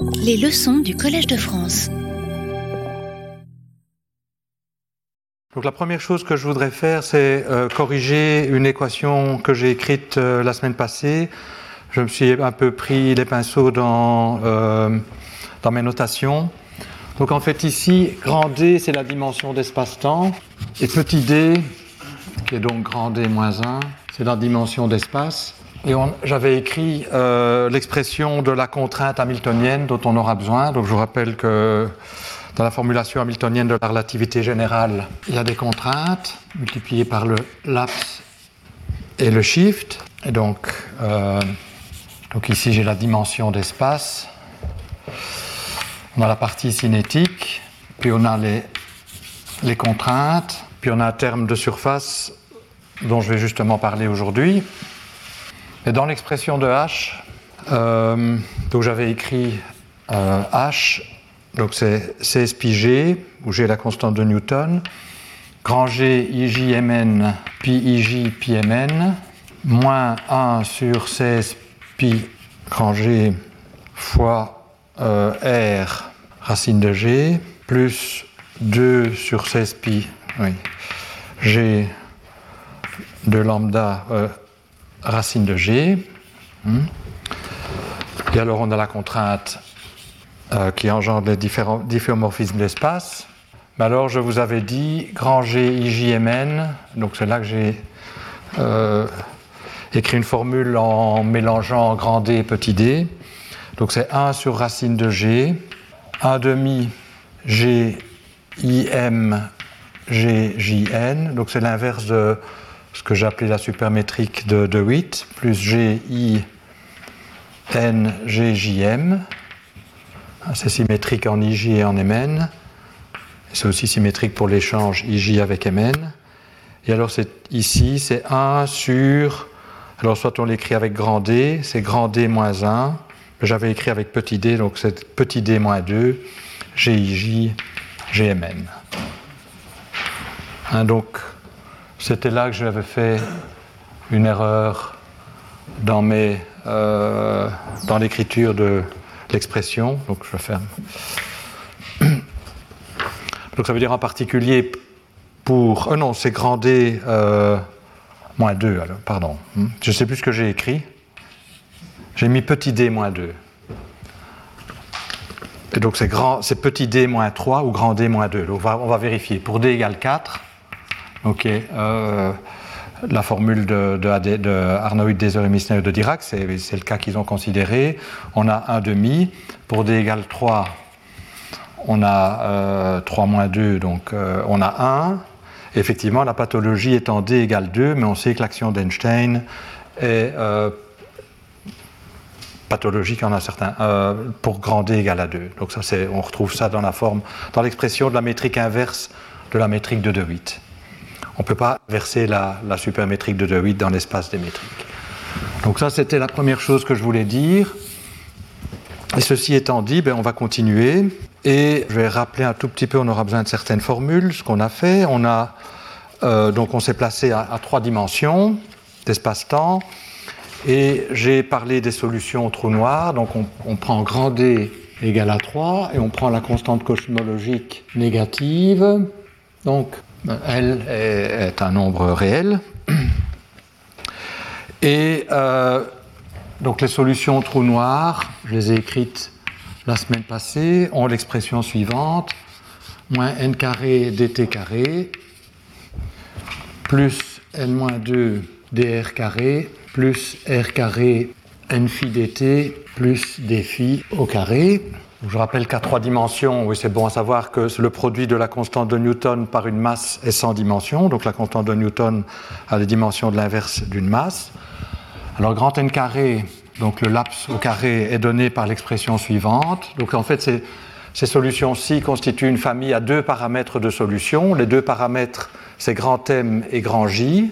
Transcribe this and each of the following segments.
Les leçons du Collège de France. Donc la première chose que je voudrais faire, c'est euh, corriger une équation que j'ai écrite euh, la semaine passée. Je me suis un peu pris les pinceaux dans, euh, dans mes notations. Donc en fait ici, grand D, c'est la dimension d'espace-temps. Et petit d, qui est donc grand D moins 1, c'est la dimension d'espace. J'avais écrit euh, l'expression de la contrainte hamiltonienne dont on aura besoin. Donc je vous rappelle que dans la formulation hamiltonienne de la relativité générale, il y a des contraintes multipliées par le laps et le shift. Et donc, euh, donc ici j'ai la dimension d'espace. On a la partie cinétique, puis on a les, les contraintes, puis on a un terme de surface dont je vais justement parler aujourd'hui. Et dans l'expression de H, euh, donc j'avais écrit euh, H, donc c'est CS pi G, où j'ai la constante de Newton, grand G IJMN pi IJ pi MN, moins 1 sur CS pi grand G fois euh, R racine de G, plus 2 sur 16 pi oui, G de lambda racine de G. Hmm. Et alors on a la contrainte euh, qui engendre les différents difféomorphismes d'espace. Mais alors je vous avais dit grand G IJMN, donc c'est là que j'ai euh, écrit une formule en mélangeant grand D et petit d. Donc c'est 1 sur racine de G, 1 demi G IM G JN, donc c'est l'inverse de ce que j'appelais la supermétrique de, de 8, plus G, I, N, G, J, M. Ah, c'est symétrique en IJ et en MN. C'est aussi symétrique pour l'échange IJ avec MN. Et alors ici, c'est 1 sur... Alors soit on l'écrit avec grand D, c'est grand D moins 1. J'avais écrit avec petit d, donc c'est petit d moins 2, GIJ, GMN. Hein, donc c'était là que j'avais fait une erreur dans, mes, euh, dans l'écriture de l'expression. Donc je ferme. Donc ça veut dire en particulier pour. Oh non, c'est grand D euh, moins 2, alors, pardon. Hmm. Je ne sais plus ce que j'ai écrit. J'ai mis petit d moins 2. Et donc c'est, grand, c'est petit d moins 3 ou grand d moins 2. Donc on va, on va vérifier. Pour d égale 4, Ok. Euh, la formule de, de, de et de Dirac, c'est le cas qu'ils ont considéré. On a 1 demi. Pour d égale 3, on a 3 euh, moins 2, donc euh, on a 1. effectivement, la pathologie étant d égale 2, mais on sait que l'action d'Einstein est pathologique en un certain pour grand d égale à 2. Donc on retrouve ça dans la forme, dans l'expression de la métrique inverse de la métrique de De Witt on ne peut pas verser la, supermétrique de De Witt dans l'espace démétrique. Donc ça, c'était la première chose que je voulais dire. Et ceci étant dit, ben, on va continuer. Et je vais rappeler un tout petit peu, on aura besoin de certaines formules, ce qu'on a fait. On euh, donc on s'est placé à, trois dimensions d'espace-temps. Et j'ai parlé des solutions au trou noir. Donc on, on prend grand D égale à 3 et on prend la constante cosmologique négative. Donc L est, un nombre réel. Et euh, donc les solutions trou noir, je les ai écrites la semaine passée, ont l'expression suivante moins n carré dt carré plus n moins 2 dr carré plus r carré n phi dt plus d phi au carré. Je rappelle qu'à trois dimensions, oui, c'est bon à savoir que le produit de la constante de Newton par une masse est sans dimension. Donc la constante de Newton a les dimensions de l'inverse d'une masse. Alors grand n carré, donc le laps au carré, est donné par l'expression suivante. Donc en fait, ces, solutions-ci constituent une famille à deux paramètres de solution. Les deux paramètres, c'est grand M et grand J.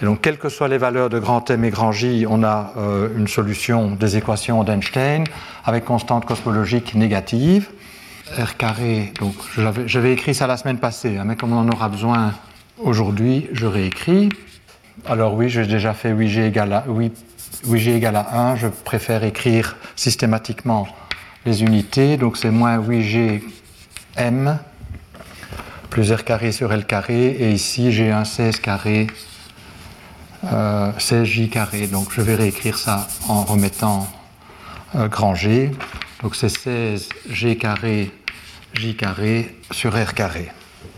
Et donc, quelles que soient les valeurs de grand M et grand J, on a euh, une solution des équations d'Einstein avec constante cosmologique négative. R carré, donc j'avais écrit ça la semaine passée, hein, mais comme on en aura besoin aujourd'hui, je réécris. Alors oui, j'ai déjà fait 8G égale à, 8, 8G égale à 1, je préfère écrire systématiquement les unités. Donc c'est moins 8G M plus R carré sur L carré. Et ici, j'ai un 16 carré, 16J euh, carré. Donc je vais réécrire ça en remettant euh, grand G. Donc c'est 16G carré, J carré sur R carré.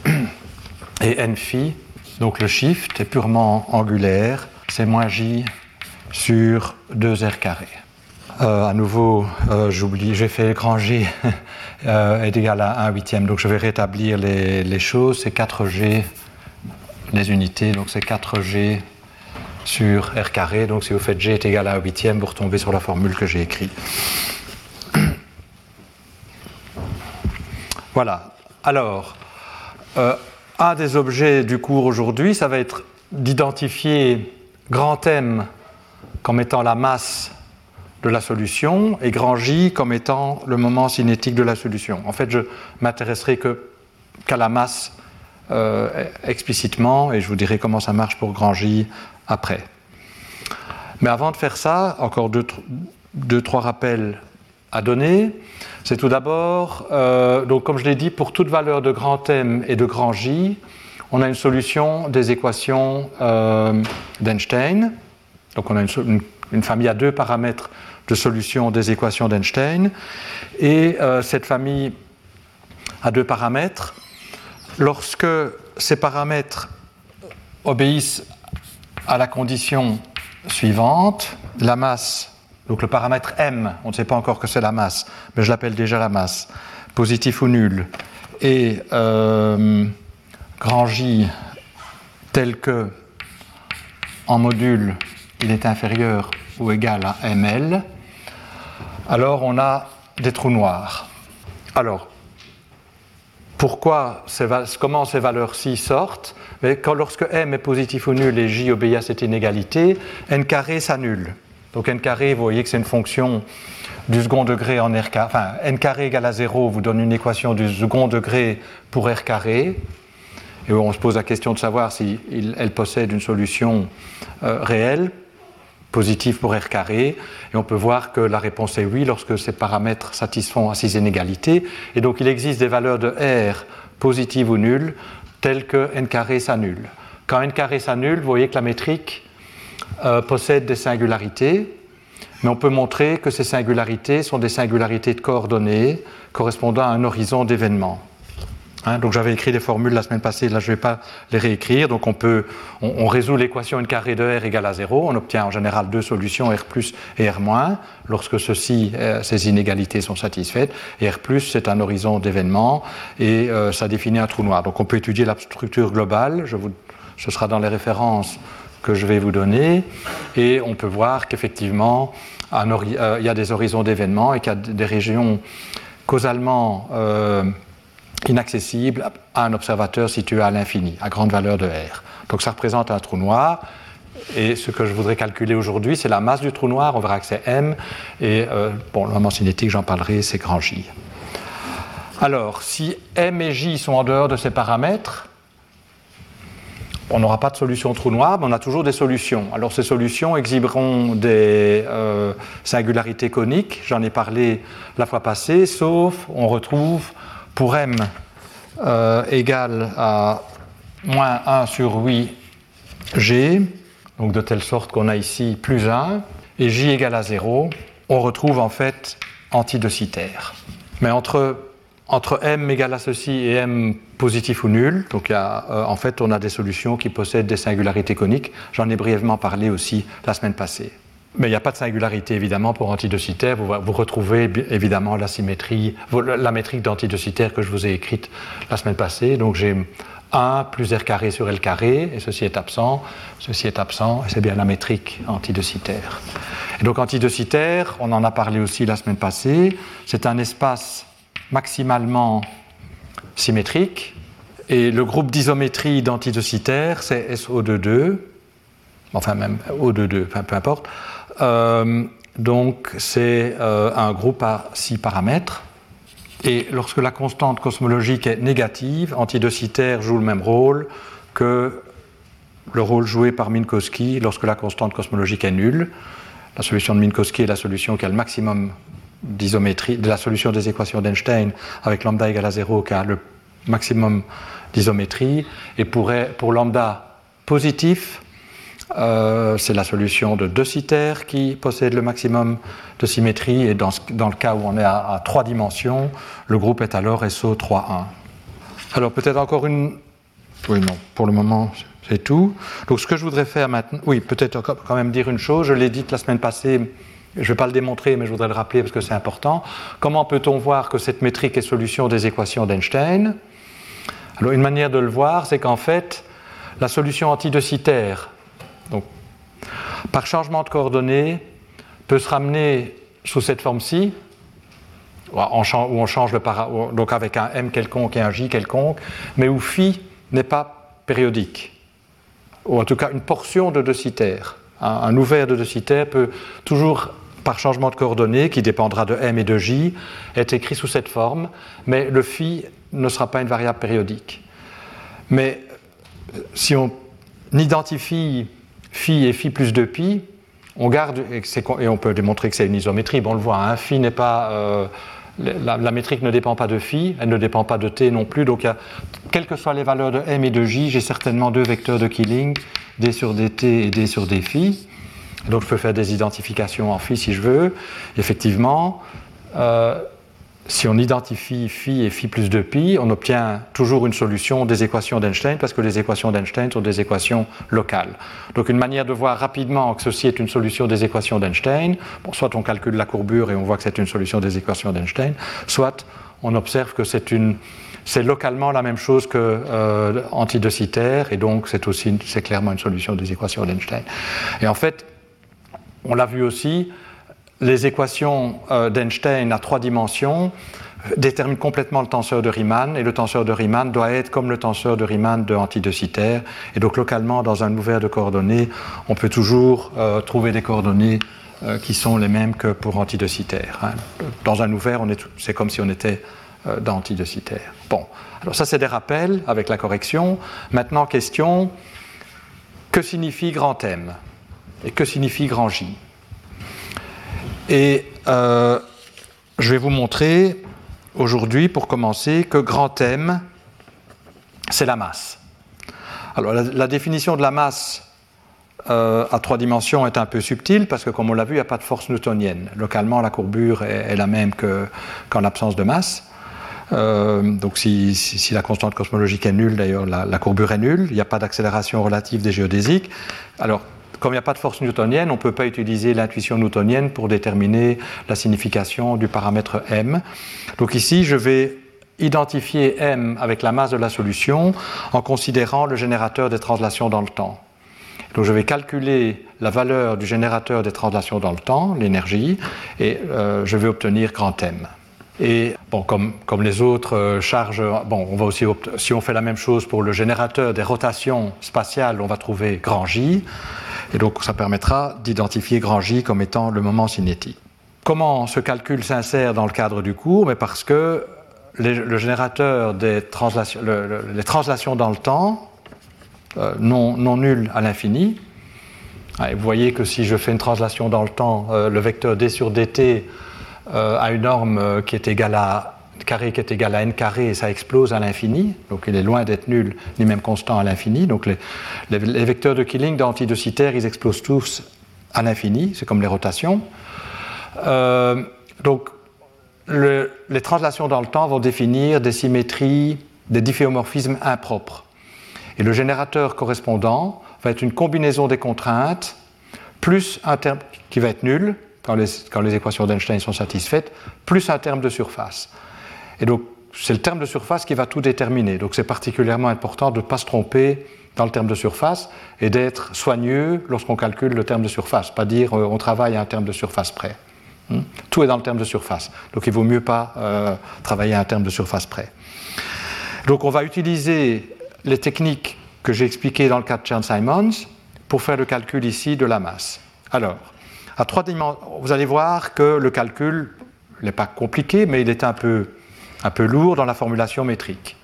Et N phi, donc le shift est purement angulaire, c'est moins J sur 2R carré. Euh, à nouveau, euh, j'oublie, j'ai fait grand G est égal à 1 huitième, donc je vais rétablir les, choses. C'est 4G, les unités, donc c'est 4G sur R carré. Donc si vous faites G est égal à 1 huitième, vous retombez sur la formule que j'ai écrite. voilà. Alors, un des objets du cours aujourd'hui, ça va être d'identifier grand M comme étant la masse de la solution et grand J comme étant le moment cinétique de la solution. En fait, je m'intéresserai qu'à la masse euh, explicitement et je vous dirai comment ça marche pour grand J après. Mais avant de faire ça, encore deux, trois rappels à donner. C'est tout d'abord, euh, donc comme je l'ai dit, pour toute valeur de grand M et de grand J, on a une solution des équations euh, d'Einstein. Donc on a une, famille à deux paramètres de solution des équations d'Einstein. Et euh, cette famille a deux paramètres. Lorsque ces paramètres obéissent à la condition suivante, la masse, donc le paramètre m, on ne sait pas encore que c'est la masse, mais je l'appelle déjà la masse, positif ou nul, et euh, grand J tel que en module il est inférieur ou égal à ml, alors on a des trous noirs. Alors, pourquoi comment ces valeurs-ci sortent Mais Lorsque m est positif ou nul et j obéit à cette inégalité, n carré s'annule. Donc n carré, vous voyez que c'est une fonction du second degré en r carré. Enfin, n carré égale à 0 vous donne une équation du second degré pour r carré. Et on se pose la question de savoir si elle possède une solution euh, réelle positif pour R carré, et on peut voir que la réponse est oui lorsque ces paramètres satisfont à ces inégalités, et donc il existe des valeurs de R positives ou nulles, telles que n carré s'annule. Quand n carré s'annule, vous voyez que la métrique euh, possède des singularités, mais on peut montrer que ces singularités sont des singularités de coordonnées correspondant à un horizon d'événements. Hein, donc j'avais écrit des formules la semaine passée, là je ne vais pas les réécrire. Donc on, peut, on, résout l'équation n carré de r égale à 0. On obtient en général deux solutions, r plus et r moins, lorsque ceci, euh, ces inégalités sont satisfaites. Et r plus, c'est un horizon d'événements et euh, ça définit un trou noir. Donc on peut étudier la structure globale. Je vous, ce sera dans les références que je vais vous donner. Et on peut voir qu'effectivement, euh, il y a des horizons d'événements et qu'il y a des régions causalement inaccessible à un observateur situé à l'infini, à grande valeur de R. Donc ça représente un trou noir. Et ce que je voudrais calculer aujourd'hui, c'est la masse du trou noir. On verra que c'est M. Et euh, bon, le moment cinétique, j'en parlerai, c'est grand J. Alors, si M et J sont en dehors de ces paramètres, on n'aura pas de solution trou noir, mais on a toujours des solutions. Alors ces solutions exhiberont des euh, singularités coniques, j'en ai parlé la fois passée, sauf on retrouve pour m euh, égal à moins 1 sur 8 g, donc de telle sorte qu'on a ici plus 1, et j égale à 0, on retrouve en fait antidocitaire. Mais entre, m égale à ceci et m positif ou nul, donc euh, en fait on a des solutions qui possèdent des singularités coniques. J'en ai brièvement parlé aussi la semaine passée. Mais il n'y a pas de singularité évidemment pour antidocitaire. Vous, vous retrouvez évidemment la symétrie, la métrique d'antidocitaire que je vous ai écrite la semaine passée. Donc j'ai 1 plus R carré sur L carré, et ceci est absent, ceci est absent, et c'est bien la métrique antidocitaire. Et donc antidocitaire, on en a parlé aussi la semaine passée, c'est un espace maximalement symétrique, et le groupe d'isométrie d'antidocitaire, c'est SO22, enfin même O22, enfin peu importe, donc c'est euh, un groupe à six paramètres. Et lorsque la constante cosmologique est négative, antidocitaire joue le même rôle que le rôle joué par Minkowski lorsque la constante cosmologique est nulle. La solution de Minkowski est la solution qui a le maximum d'isométrie, de la solution des équations d'Einstein avec lambda égale à 0 qui a le maximum d'isométrie. Et pour lambda positif, euh, c'est la solution de De Sitter qui possède le maximum de symétrie. Et dans, le cas où on est à, trois dimensions, le groupe est alors SO 3,1. Alors peut-être encore une. Oui, non, pour le moment, c'est tout. Donc ce que je voudrais faire maintenant. Oui, peut-être quand même dire une chose. Je l'ai dit la semaine passée. Je ne vais pas le démontrer, mais je voudrais le rappeler parce que c'est important. Comment peut-on voir que cette métrique est solution des équations d'Einstein? Alors, une manière de le voir, c'est qu'en fait, la solution antidocitaire par changement de coordonnées, peut se ramener sous cette forme-ci, où on change le para, donc avec un m quelconque et un j quelconque, mais où phi n'est pas périodique, ou en tout cas une portion de De Un, un ouvert de De peut toujours, par changement de coordonnées, qui dépendra de m et de j, être écrit sous cette forme, mais le phi ne sera pas une variable périodique. Mais si on identifie phi et phi plus 2 pi, on garde, et, on peut démontrer que c'est une isométrie, bon, on le voit, hein, phi n'est pas, euh, la, métrique ne dépend pas de phi, elle ne dépend pas de t non plus, donc quelles que soient les valeurs de m et de j, j'ai certainement deux vecteurs de Killing, d sur dt et d sur d phi, donc je peux faire des identifications en phi si je veux, effectivement, euh, si on identifie phi et phi plus 2pi, on obtient toujours une solution des équations d'Einstein parce que les équations d'Einstein sont des équations locales. Donc une manière de voir rapidement que ceci est une solution des équations d'Einstein, soit on calcule la courbure et on voit que c'est une solution des équations d'Einstein, soit on observe que c'est localement la même chose que euh, et donc c'est aussi c'est clairement une solution des équations d'Einstein. Et en fait, on l'a vu aussi, les équations euh, d'Einstein à trois dimensions euh, déterminent complètement le tenseur de Riemann, et le tenseur de Riemann doit être comme le tenseur de Riemann de Antidociter. Et donc localement, dans un ouvert de coordonnées, on peut toujours euh, trouver des coordonnées qui sont les mêmes que pour Antidociter. Hein. Dans un ouvert, c'est comme si on était dans Antidociter. Bon, alors ça c'est des rappels avec la correction. Maintenant, question, que signifie grand M? Et que signifie grand J? Et euh, je vais vous montrer aujourd'hui, pour commencer, que grand M, c'est la masse. Alors la, définition de la masse euh, à trois dimensions est un peu subtile parce que, comme on l'a vu, il n'y a pas de force newtonienne. Localement, la courbure est, la même qu'en l'absence de masse. Euh, donc si, la constante cosmologique est nulle, d'ailleurs, la, la, courbure est nulle. Il n'y a pas d'accélération relative des géodésiques. Alors, comme il n'y a pas de force newtonienne, on ne peut pas utiliser l'intuition newtonienne pour déterminer la signification du paramètre m. Donc ici, je vais identifier m avec la masse de la solution en considérant le générateur des translations dans le temps. Donc je vais calculer la valeur du générateur des translations dans le temps, l'énergie, et euh, je vais obtenir grand M. Et bon, comme, comme les autres euh, charges, bon, on va aussi, si on fait la même chose pour le générateur des rotations spatiales, on va trouver grand J. Et donc ça permettra d'identifier grand J comme étant le moment cinétique. Comment ce calcul s'insère dans le cadre du cours? Mais Parce que le générateur des translations, les translations dans le temps, euh, non, non nulles à l'infini, vous voyez que si je fais une translation dans le temps, euh, le vecteur d sur dt euh, a une norme qui est égale à carré qui est égal à n carré et ça explose à l'infini, donc il est loin d'être nul ni même constant à l'infini. Donc les, vecteurs de Killing d'antidocitaire, ils explosent tous à l'infini, c'est comme les rotations. Euh, donc les translations dans le temps vont définir des symétries, des difféomorphismes impropres. Et le générateur correspondant va être une combinaison des contraintes plus un terme qui va être nul quand les, quand les équations d'Einstein sont satisfaites, plus un terme de surface. Et donc, c'est le terme de surface qui va tout déterminer. Donc, c'est particulièrement important de ne pas se tromper dans le terme de surface et d'être soigneux lorsqu'on calcule le terme de surface. Pas dire euh, on travaille à un terme de surface près. Hmm? Tout est dans le terme de surface. Donc, il vaut mieux pas euh, travailler à un terme de surface près. Donc, on va utiliser les techniques que j'ai expliquées dans le cas de Chern-Simons pour faire le calcul ici de la masse. Alors, à trois dimensions, vous allez voir que le calcul n'est pas compliqué, mais il est un peu un peu lourd dans la formulation métrique.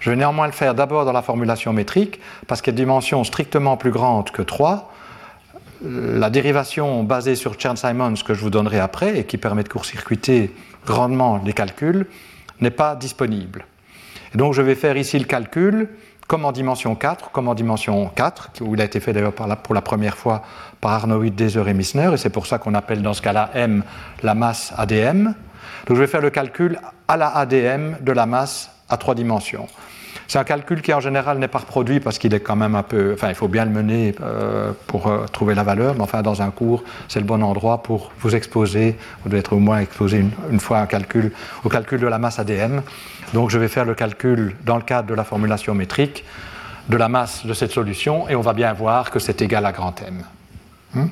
Je vais néanmoins le faire d'abord dans la formulation métrique, parce qu'à dimension strictement plus grande que 3, la dérivation basée sur Chern-Simons que je vous donnerai après et qui permet de court-circuiter grandement les calculs n'est pas disponible. Et donc je vais faire ici le calcul comme en dimension 4, comme en dimension 4, où il a été fait d'ailleurs pour la première fois par Arnold, Deser et Missner, et c'est pour ça qu'on appelle dans ce cas-là M la masse ADM. Donc je vais faire le calcul à la ADM de la masse à trois dimensions. C'est un calcul qui en général n'est pas reproduit parce qu'il est quand même un peu. Enfin, il faut bien le mener euh, pour euh, trouver la valeur, mais enfin, dans un cours, c'est le bon endroit pour vous exposer. Vous devez être au moins exposé une, fois un calcul, au calcul de la masse ADM. Donc, je vais faire le calcul dans le cadre de la formulation métrique de la masse de cette solution et on va bien voir que c'est égal à grand M. Hmm?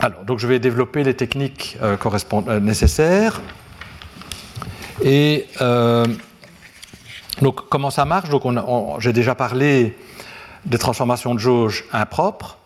Alors, donc je vais développer les techniques euh, nécessaires. Et donc, comment ça marche? J'ai déjà parlé des transformations de jauge impropres.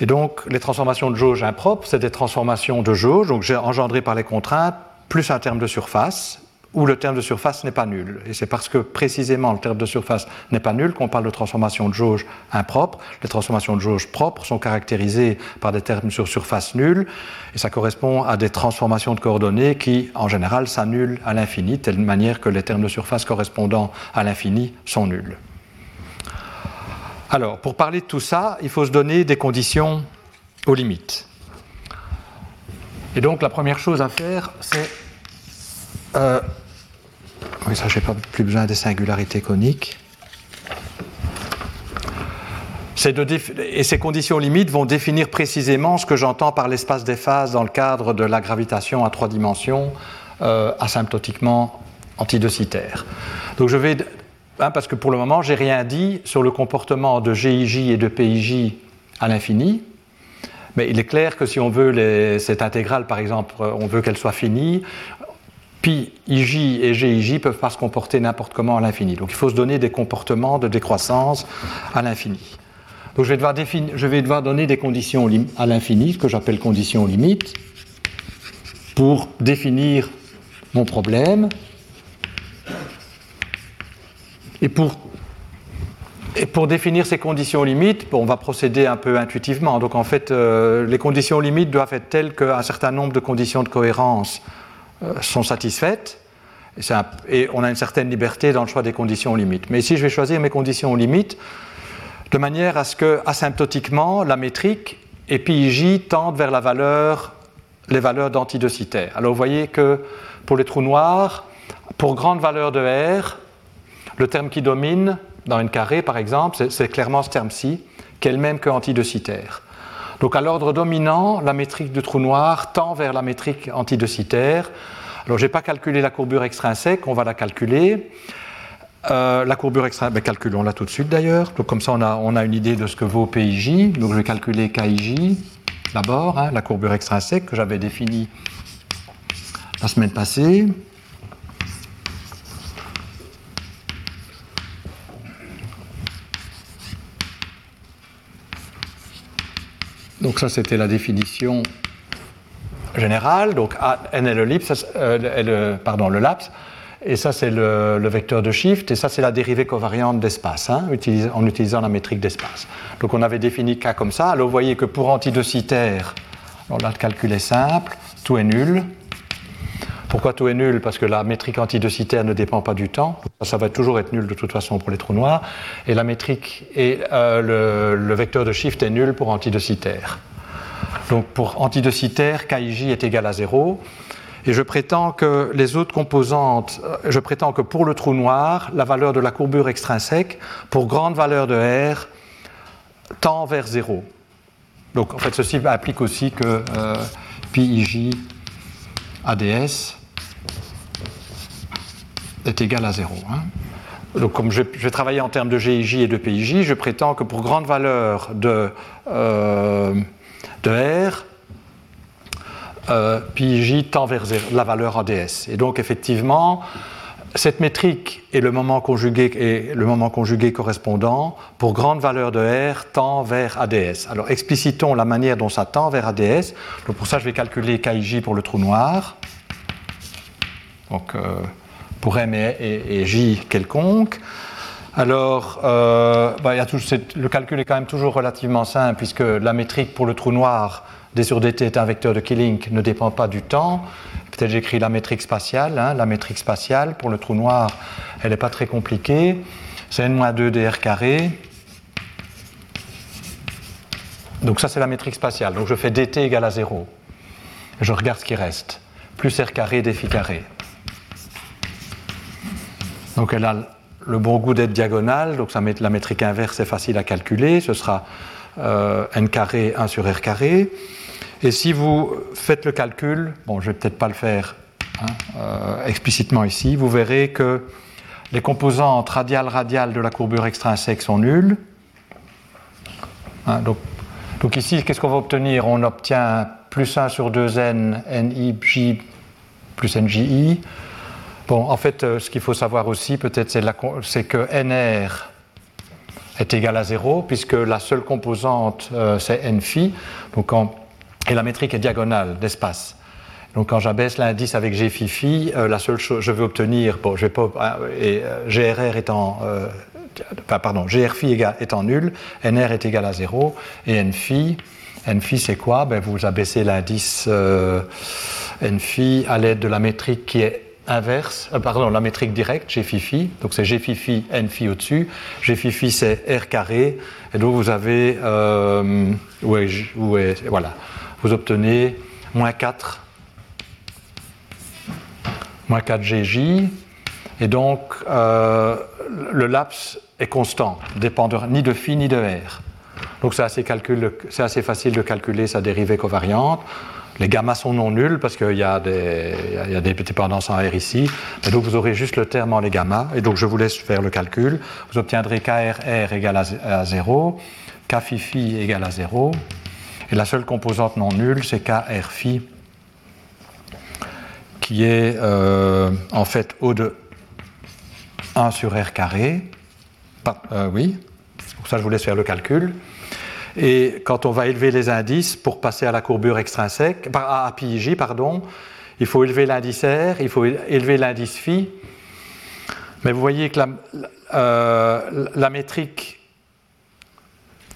Et donc, les transformations de jauge impropres, c'est des transformations de jauge, donc engendrées par les contraintes, plus un terme de surface, où le terme de surface n'est pas nul. Et c'est parce que précisément le terme de surface n'est pas nul qu'on parle de transformation de jauge impropre. Les transformations de jauge propres sont caractérisées par des termes sur surface nuls, et ça correspond à des transformations de coordonnées qui, en général, s'annulent à l'infini, de telle manière que les termes de surface correspondant à l'infini sont nuls. Alors, pour parler de tout ça, il faut se donner des conditions aux limites. Et donc, la première chose à faire, c'est euh, oui, ça, j'ai pas plus besoin des singularités coniques. et ces conditions limites vont définir précisément ce que j'entends par l'espace des phases dans le cadre de la gravitation à trois dimensions euh, asymptotiquement antidocitaire. Donc je vais, hein, parce que pour le moment, j'ai rien dit sur le comportement de GIJ et de PIJ à l'infini. Mais il est clair que si on veut cette intégrale, par exemple, on veut qu'elle soit finie, Pi, IJ et GIJ peuvent pas se comporter n'importe comment à l'infini. Donc il faut se donner des comportements de décroissance à l'infini. Donc je vais, devoir je vais devoir donner des conditions à l'infini, ce que j'appelle conditions limites, pour définir mon problème. Et pour, et pour définir ces conditions limites, on va procéder un peu intuitivement. Donc en fait, euh, les conditions limites doivent être telles qu'un certain nombre de conditions de cohérence sont satisfaites. Et, on a une certaine liberté dans le choix des conditions limites. Mais ici, je vais choisir mes conditions limites de manière à ce que, asymptotiquement, la métrique et PIJ tendent vers la valeur, les valeurs d'antidocitaire. Alors, vous voyez que pour les trous noirs, pour grande valeur de R, le terme qui domine dans une carré, par exemple, c'est clairement ce terme-ci, qui est le même que antidocitaire. Donc à l'ordre dominant, la métrique du trou noir tend vers la métrique antidocitaire. Alors je n'ai pas calculé la courbure extrinsèque, on va la calculer. Euh, la courbure extrinsèque, ben, calculons-la tout de suite d'ailleurs. Comme ça on a, on a, une idée de ce que vaut PIJ. Donc je vais calculer KIJ d'abord, hein, la courbure extrinsèque que j'avais définie la semaine passée. Donc ça, c'était la définition générale. Donc n est le, euh, pardon, le laps. Et ça, c'est le, vecteur de shift. Et ça, c'est la dérivée covariante d'espace, hein, en utilisant la métrique d'espace. Donc on avait défini K comme ça. Alors vous voyez que pour antidocitaire, alors là, le calcul est simple, tout est nul. Pourquoi tout est nul? Parce que la métrique antidocitaire ne dépend pas du temps. Ça va toujours être nul de toute façon pour les trous noirs. Et la métrique et euh, le, vecteur de shift est nul pour antidocitaire. Donc pour antidocitaire, KIJ est égal à 0. Et je prétends que les autres composantes, euh, je prétends que pour le trou noir, la valeur de la courbure extrinsèque, pour grande valeur de R, tend vers 0. Donc en fait, ceci implique aussi que euh, PIJ ADS est égal à 0. Hein. Donc, comme je, vais travailler en termes de GIJ et de PIJ, je prétends que pour grande valeur de, euh, de R, euh, PIJ tend vers la valeur ADS. Et donc, effectivement, cette métrique et le moment conjugué, et le moment conjugué correspondant, pour grande valeur de R, tend vers ADS. Alors, explicitons la manière dont ça tend vers ADS. Donc, pour ça, je vais calculer KIJ pour le trou noir. Donc, euh, pour M et, J quelconque. Alors, euh, bah, le calcul est quand même toujours relativement simple, puisque la métrique pour le trou noir d sur dt est un vecteur de Killing, ne dépend pas du temps. Peut-être j'écris la métrique spatiale. Hein. la métrique spatiale pour le trou noir, elle n'est pas très compliquée. C'est n-2 dr carré. Donc ça, c'est la métrique spatiale. Donc je fais dt égale à 0. Je regarde ce qui reste. Plus r carré dφ carré. Donc elle a le bon goût d'être diagonale, donc la métrique inverse est facile à calculer, ce sera euh, n carré 1 sur r carré. Et si vous faites le calcul, bon je ne vais peut-être pas le faire hein, euh, explicitement ici, vous verrez que les composantes radiales-radiales de la courbure extrinsèque sont nulles. Hein, donc, donc, ici, qu'est-ce qu'on va obtenir? On obtient plus 1 sur 2n, nij plus nji. Bon, en fait, euh, ce qu'il faut savoir aussi, peut-être, c'est que nr est égal à 0, puisque la seule composante, euh, c'est n phi, donc et la métrique est diagonale d'espace. Donc quand j'abaisse l'indice avec g phi phi, euh, la seule chose, je veux obtenir, bon, je vais pas, et, grr étant, enfin, pardon, gr phi étant nul, nr est égal à 0, et n phi, n phi c'est quoi? Ben, Vous abaissez l'indice n phi à l'aide de la métrique qui est inverse, euh, pardon, la métrique directe, G phi donc c'est G phi N phi au-dessus, G phi c'est R carré, et donc vous avez, euh, voilà, vous obtenez moins 4, moins 4 GJ, et donc euh, le laps est constant, dépend ni de phi ni de R. Donc c'est assez, facile de calculer sa dérivée covariante. Les gammas sont non nuls parce qu'il y, a des, dépendances en R ici. Donc vous aurez juste le terme en les gammas. Et donc je vous laisse faire le calcul. Vous obtiendrez KRR égale à 0, K phi égale à 0. Et la seule composante non nulle, c'est KR phi, qui est euh, en fait O de 1 sur R carré. Euh, oui, pour ça je vous laisse faire le calcul. Et quand on va élever les indices pour passer à la courbure extrinsèque, à PIJ, pardon, il faut élever l'indice R, il faut élever l'indice phi. Mais vous voyez que la, euh, la métrique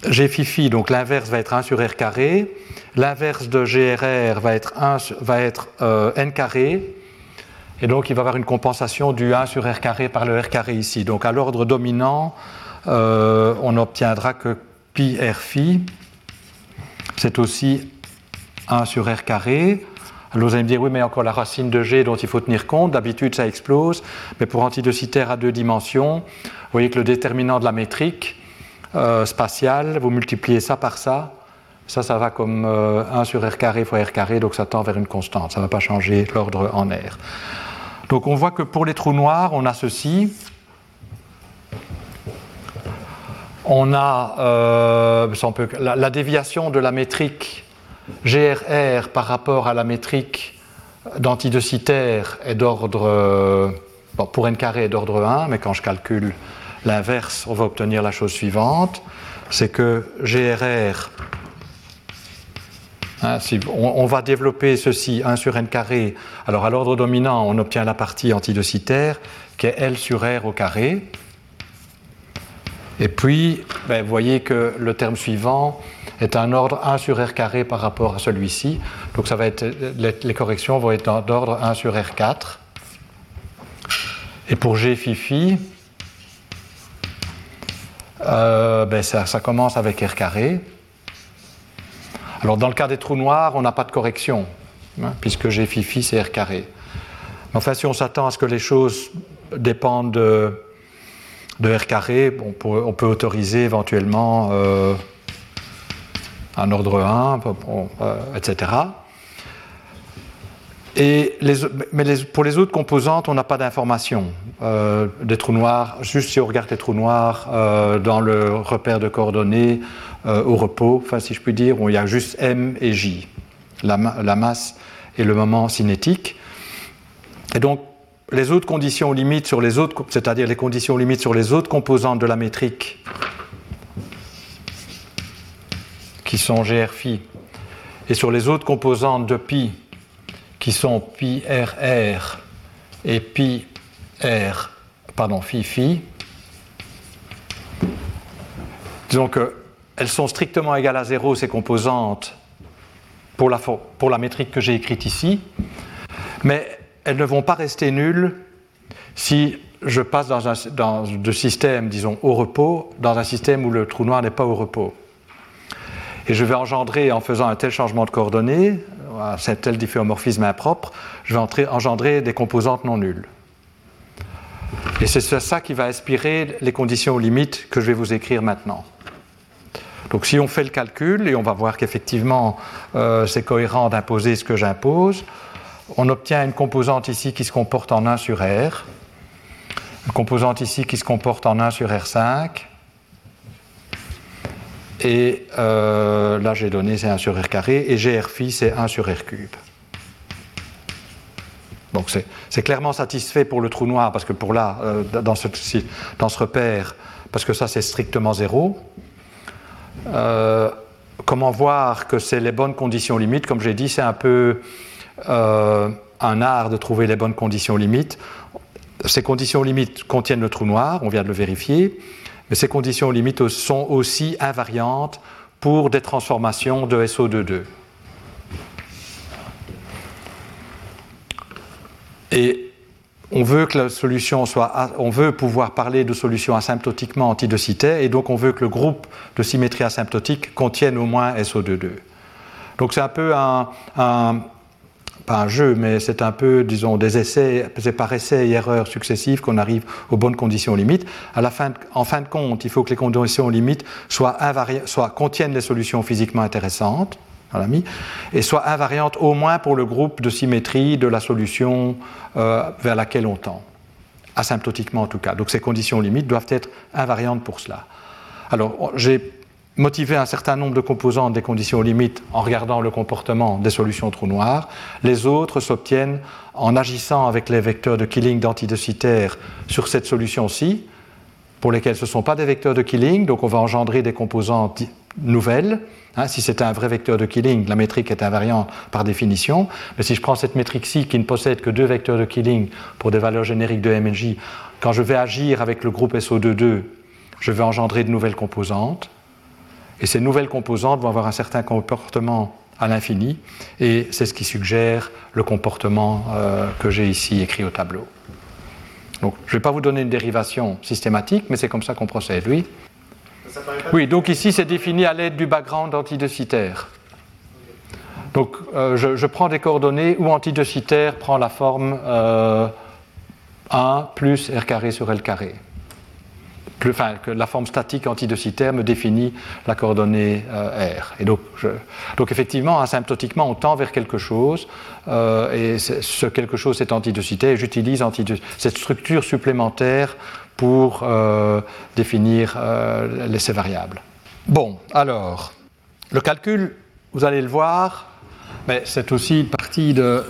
G phi phi, donc l'inverse va être 1 sur R carré, l'inverse de GRR va être, 1, va être euh, N carré, et donc il va y avoir une compensation du 1 sur R carré par le R carré ici. Donc à l'ordre dominant, euh, on n'obtiendra que pi r phi, c'est aussi 1 sur r carré. Alors vous allez me dire, oui, mais encore la racine de g dont il faut tenir compte, d'habitude ça explose, mais pour antidocitaire à deux dimensions, vous voyez que le déterminant de la métrique euh, spatiale, vous multipliez ça par ça, ça, ça va comme 1 euh, sur r carré fois r carré, donc ça tend vers une constante, ça ne va pas changer l'ordre en r. Donc on voit que pour les trous noirs, on a ceci, on a euh, la, déviation de la métrique GRR par rapport à la métrique d'antidocitaire est d'ordre, euh, pour n carré est d'ordre 1, mais quand je calcule l'inverse, on va obtenir la chose suivante, c'est que GRR, hein, on, va développer ceci 1 sur n carré, alors à l'ordre dominant, on obtient la partie antidocitaire qui est L sur R au carré, et puis, ben, vous voyez que le terme suivant est un ordre 1 sur R carré par rapport à celui-ci. Donc ça va être, les, corrections vont être d'ordre 1 sur R4. Et pour G phi euh, ben ça, commence avec R carré. Alors dans le cas des trous noirs, on n'a pas de correction, hein, puisque G phi c'est R carré. Enfin, si on s'attend à ce que les choses dépendent de de R carré, on peut, autoriser éventuellement euh, un ordre 1, etc. Et mais pour les autres composantes, on n'a pas d'information euh, des trous noirs. Juste si on regarde les trous noirs euh, dans le repère de coordonnées au repos, enfin si je puis dire, où il y a juste M et J, la, la masse et le moment cinétique. Et donc les autres conditions limites sur les autres, c'est-à-dire les conditions limites sur les autres composantes de la métrique, qui sont GR phi, et sur les autres composantes de pi, qui sont pi et pi R, pardon, phi phi, disons qu'elles sont strictement égales à zéro, ces composantes, pour la, pour la métrique que j'ai écrite ici, mais elles ne vont pas rester nulles si je passe dans un de système, disons, au repos, dans un système où le trou noir n'est pas au repos. Et je vais engendrer, en faisant un tel changement de coordonnées, un tel difféomorphisme impropre, je vais engendrer des composantes non nulles. Et c'est ça qui va inspirer les conditions limites que je vais vous écrire maintenant. Donc si on fait le calcul, et on va voir qu'effectivement euh, c'est cohérent d'imposer ce que j'impose, on obtient une composante ici qui se comporte en 1 sur R, une composante ici qui se comporte en 1 sur R5, et euh, là j'ai donné c'est 1 sur R carré, et GR phi c'est 1 sur R cube. Donc c'est clairement satisfait pour le trou noir, parce que pour là, euh, dans, ce, repère, parce que ça c'est strictement zéro. Euh, comment voir que c'est les bonnes conditions limites? Comme j'ai dit, c'est un peu euh, un art de trouver les bonnes conditions limites. Ces conditions limites contiennent le trou noir, on vient de le vérifier, mais ces conditions limites sont aussi invariantes pour des transformations de SO22. Et on veut que la solution soit, on veut pouvoir parler de solutions asymptotiquement antidocitaires, et donc on veut que le groupe de symétrie asymptotique contienne au moins SO22. Donc c'est un peu un, pas un jeu, mais c'est un peu, disons, des essais, c'est par essais et erreurs successives qu'on arrive aux bonnes conditions limites. À la fin, en fin de compte, il faut que les conditions limites soient, soient contiennent des solutions physiquement intéressantes, et soit invariante au moins pour le groupe de symétrie de la solution euh, vers laquelle on tend, asymptotiquement en tout cas. Donc ces conditions limites doivent être invariantes pour cela. Alors j'ai motivé un certain nombre de composantes des conditions limites en regardant le comportement des solutions trous noirs. Les autres s'obtiennent en agissant avec les vecteurs de Killing d'antidocitaire sur cette solution-ci, pour lesquels ce ne sont pas des vecteurs de Killing, donc on va engendrer des composantes nouvelles Hein, si c'était un vrai vecteur de Killing, la métrique est invariante par définition. Mais si je prends cette métrique-ci qui ne possède que deux vecteurs de Killing pour des valeurs génériques de MNJ, quand je vais agir avec le groupe SO22, je vais engendrer de nouvelles composantes. Et ces nouvelles composantes vont avoir un certain comportement à l'infini. Et c'est ce qui suggère le comportement euh, que j'ai ici écrit au tableau. Donc, je ne vais pas vous donner une dérivation systématique, mais c'est comme ça qu'on procède, oui. Oui, donc ici c'est défini à l'aide du background antidocitaire. Donc euh, je, prends des coordonnées où antidocitaire prend la forme 1 euh, plus R carré sur L carré. Que la forme statique antidocitaire me définit la coordonnée euh, R. Et donc, donc, effectivement, asymptotiquement, on tend vers quelque chose, et ce quelque chose est antidocitaire, et j'utilise cette structure supplémentaire pour euh, définir euh, ces variables. Bon, alors, le calcul, vous allez le voir, mais c'est aussi partie de.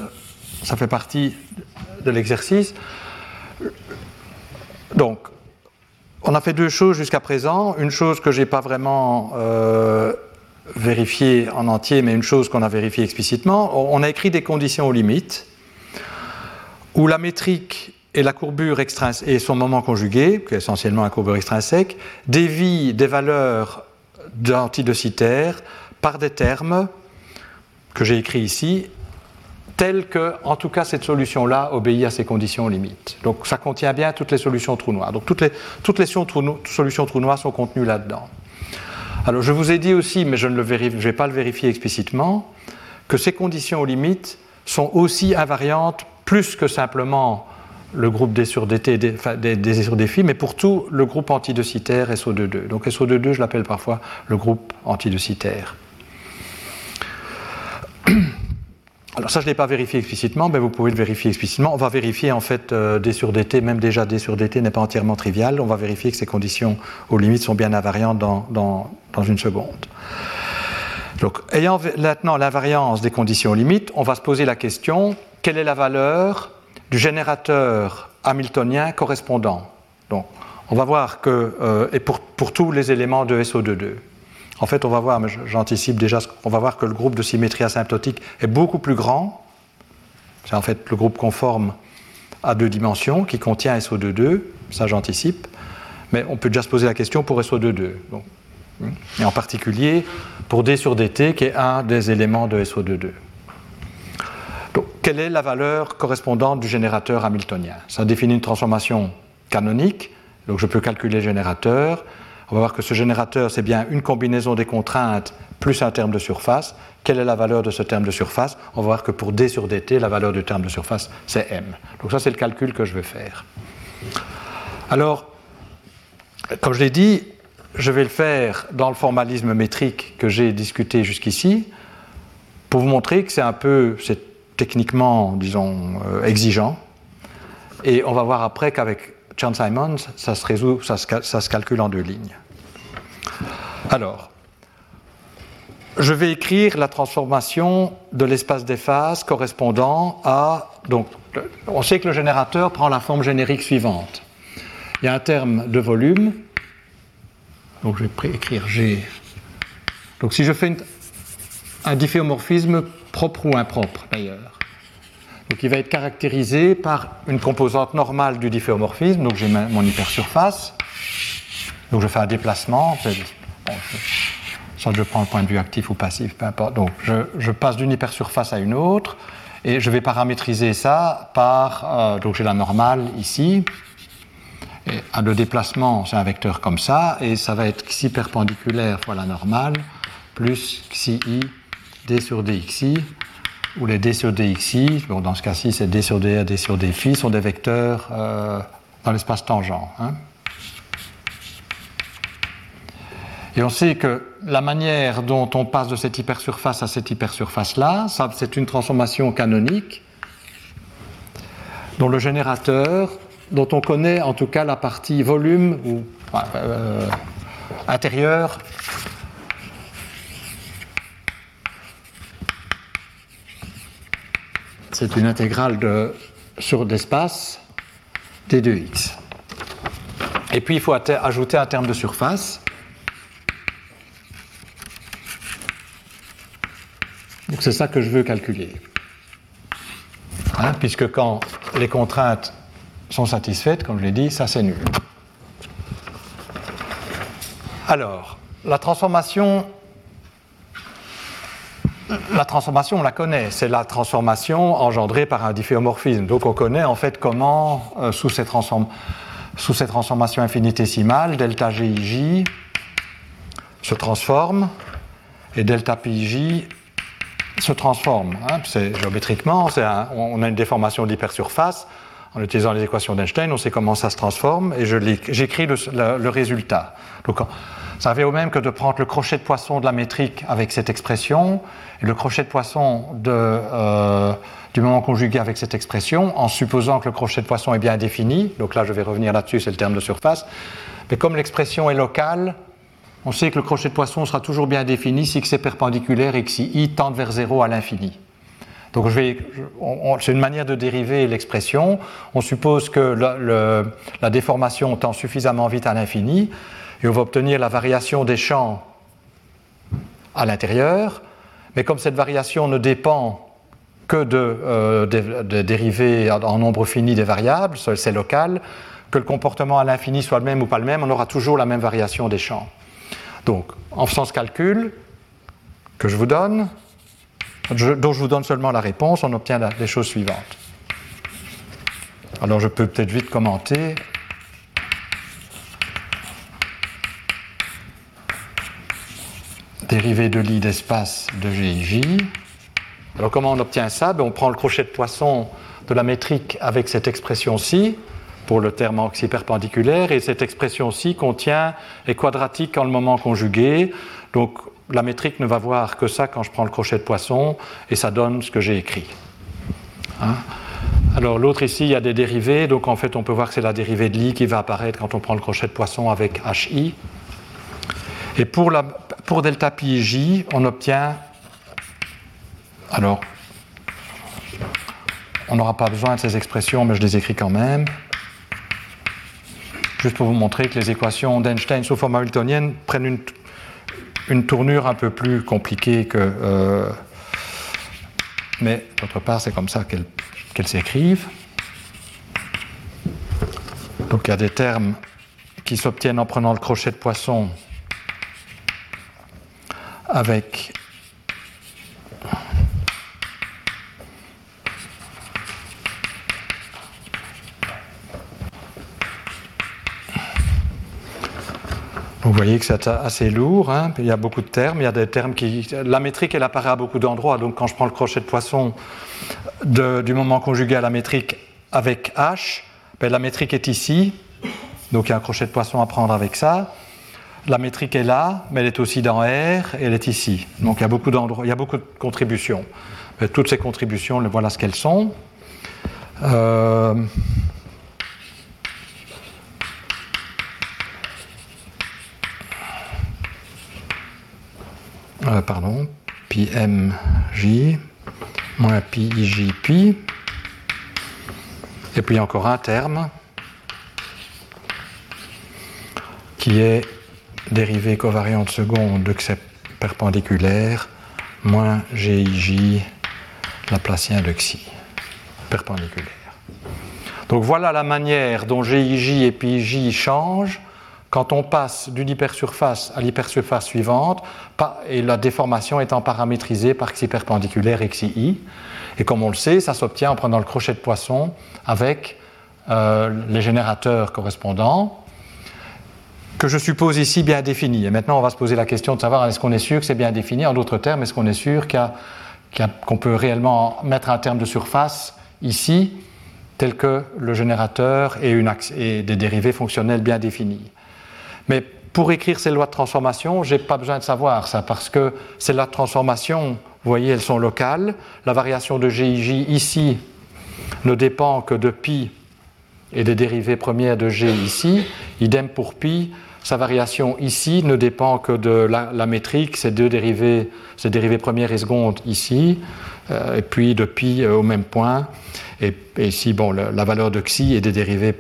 Ça fait partie de l'exercice. Donc, on a fait deux choses jusqu'à présent. Une chose que je n'ai pas vraiment euh, vérifiée en entier, mais une chose qu'on a vérifiée explicitement. On a écrit des conditions aux limites où la métrique et la courbure extrinsèque et son moment conjugué, qui est essentiellement la courbure extrinsèque, dévie des valeurs d'antidocitaire par des termes que j'ai écrits ici, tels que, en tout cas, cette solution-là obéit à ces conditions limites. Donc ça contient bien toutes les solutions trous noirs. Donc toutes les, toutes les solutions trous noirs sont contenues là-dedans. Alors je vous ai dit aussi, mais je ne vais pas le vérifier explicitement, que ces conditions limites sont aussi invariantes plus que simplement le groupe D sur DT, sur mais pour tout le groupe antidocitaire SO22. Donc SO22, je l'appelle parfois le groupe antidocitaire. Alors ça, je ne l'ai pas vérifié explicitement, mais vous pouvez le vérifier explicitement. On va vérifier en fait D sur DT, même déjà D sur DT n'est pas entièrement trivial. On va vérifier que ces conditions aux limites sont bien invariantes dans, dans, dans une seconde. Donc, ayant maintenant l'invariance des conditions limites, on va se poser la question quelle est la valeur du générateur hamiltonien correspondant? Donc, on va voir que, euh, et pour, pour, tous les éléments de SO22, en fait, on va voir, mais j'anticipe déjà, on va voir que le groupe de symétrie asymptotique est beaucoup plus grand. C'est en fait le groupe conforme à deux dimensions qui contient SO22, ça j'anticipe. Mais on peut déjà se poser la question pour SO22. Donc, Et en particulier pour d sur dt, qui est un des éléments de SO22. Donc, quelle est la valeur correspondante du générateur hamiltonien? Ça définit une transformation canonique, donc je peux calculer le générateur. On va voir que ce générateur, c'est bien une combinaison des contraintes plus un terme de surface. Quelle est la valeur de ce terme de surface? On va voir que pour d sur dt, la valeur du terme de surface, c'est m. Donc ça, c'est le calcul que je vais faire. Alors, comme je l'ai dit, je vais le faire dans le formalisme métrique que j'ai discuté jusqu'ici, pour vous montrer que c'est un peu, c'est techniquement, disons, euh, exigeant. Et on va voir après qu'avec Chan Simons, ça se résout, ça se, calcule en deux lignes. Alors, je vais écrire la transformation de l'espace des phases correspondant à. Donc, on sait que le générateur prend la forme générique suivante. Il y a un terme de volume. Donc, je vais écrire G. Donc, si je fais un difféomorphisme propre ou impropre, d'ailleurs. Donc il va être caractérisé par une composante normale du difféomorphisme. Donc j'ai mon hypersurface. Donc je fais un déplacement. soit je prends le point de vue actif ou passif, peu importe. Donc je, passe d'une hypersurface à une autre et je vais paramétriser ça par. Euh, donc j'ai la normale ici. Et le déplacement, c'est un vecteur comme ça, et ça va être xi perpendiculaire fois la normale, plus xi d sur dxi, où les d sur bon, dans ce cas-ci c'est d sur d d sur sont des vecteurs euh, dans l'espace tangent. Hein. Et on sait que la manière dont on passe de cette hypersurface à cette hypersurface-là, c'est une transformation canonique dont le générateur, dont on connaît en tout cas la partie volume ou euh, intérieure c'est une intégrale de, sur l'espace d2x. Et puis il faut ajouter un terme de surface. Donc c'est ça que je veux calculer. Hein, puisque quand les contraintes sont satisfaites, comme je l'ai dit, ça c'est nul. Alors, la transformation la transformation, on la connaît, c'est la transformation engendrée par un difféomorphisme. Donc on connaît en fait comment, euh, sous, ces sous ces transformations infinitésimales, delta GIJ se transforme et delta PIJ se transforme. Hein. Géométriquement, on a une déformation de l'hypersurface. En utilisant les équations d'Einstein, on sait comment ça se transforme et j'écris le, résultat. Ça revient au même que de prendre le crochet de poisson de la métrique avec cette expression, et le crochet de poisson euh, du moment conjugué avec cette expression, en supposant que le crochet de poisson est bien défini. Donc là, je vais revenir là-dessus, c'est le terme de surface. Mais comme l'expression est locale, on sait que le crochet de poisson sera toujours bien défini si x est perpendiculaire et que si i tend vers 0 à l'infini. Donc c'est une manière de dériver l'expression. On suppose que la déformation tend suffisamment vite à l'infini et on va obtenir la variation des champs à l'intérieur, mais comme cette variation ne dépend que de, euh, dérivées en nombre fini des variables, c'est local, que le comportement à l'infini soit le même ou pas le même, on aura toujours la même variation des champs. Donc, en faisant ce calcul que je vous donne, dont je vous donne seulement la réponse, on obtient les choses suivantes. Alors je peux peut-être vite commenter. Dérivée de l'i d'espace de GIJ. Alors comment on obtient ça? Ben, On prend le crochet de poisson de la métrique avec cette expression-ci pour le terme oxyperpendiculaire et cette expression-ci contient est quadratique en le moment conjugué. Donc la métrique ne va voir que ça quand je prends le crochet de poisson et ça donne ce que j'ai écrit. Hein? Alors l'autre ici, il y a des dérivés, donc en fait on peut voir que c'est la dérivée de l'i qui va apparaître quand on prend le crochet de poisson avec HI. Et pour, la, pour delta pi j, on obtient. Alors, on n'aura pas besoin de ces expressions, mais je les écris quand même. Juste pour vous montrer que les équations d'Einstein sous forme hamiltonienne prennent une, tournure un peu plus compliquée que. Euh, mais d'autre part, c'est comme ça qu'elles s'écrivent. Donc il y a des termes qui s'obtiennent en prenant le crochet de poisson avec Vous voyez que c'est assez lourd, hein. il y a beaucoup de termes, il y a des termes qui... La métrique, elle apparaît à beaucoup d'endroits, donc quand je prends le crochet de poisson du moment conjugué à la métrique avec H, ben, la métrique est ici, donc il y a un crochet de poisson à prendre avec ça. La métrique est là, mais elle est aussi dans R et elle est ici. Donc il y a beaucoup il y a beaucoup de contributions. toutes ces contributions, voilà ce qu'elles sont. Euh, euh, pardon, pi mj moins pi. Et puis encore un terme qui est dérivée covariante seconde de xep perpendiculaire moins gij laplacien de xi perpendiculaire. Donc voilà la manière dont gij et pij changent. Quand on passe d'une hypersurface à l'hypersurface suivante, et la déformation étant paramétrisée par xi perpendiculaire et xi Et comme on le sait, ça s'obtient en prenant le crochet de poisson avec euh, les générateurs correspondants, que je suppose ici bien définis. Et maintenant, on va se poser la question de savoir est-ce qu'on est sûr que c'est bien défini? En d'autres termes, est-ce qu'on est sûr qu'on peut réellement mettre un terme de surface ici, tel que le générateur et, et des dérivés fonctionnels bien définis? Mais pour écrire ces lois de transformation, je n'ai pas besoin de savoir ça, parce que ces lois de transformation, vous voyez, elles sont locales. La variation de GIJ ici ne dépend que de pi et des dérivées premières de G ici. Idem pour pi, sa variation ici ne dépend que de la, métrique, ces deux dérivées, ces dérivées premières et secondes ici, euh, et puis de pi euh, au même point. Et, ici, bon, la valeur de xi et des dérivées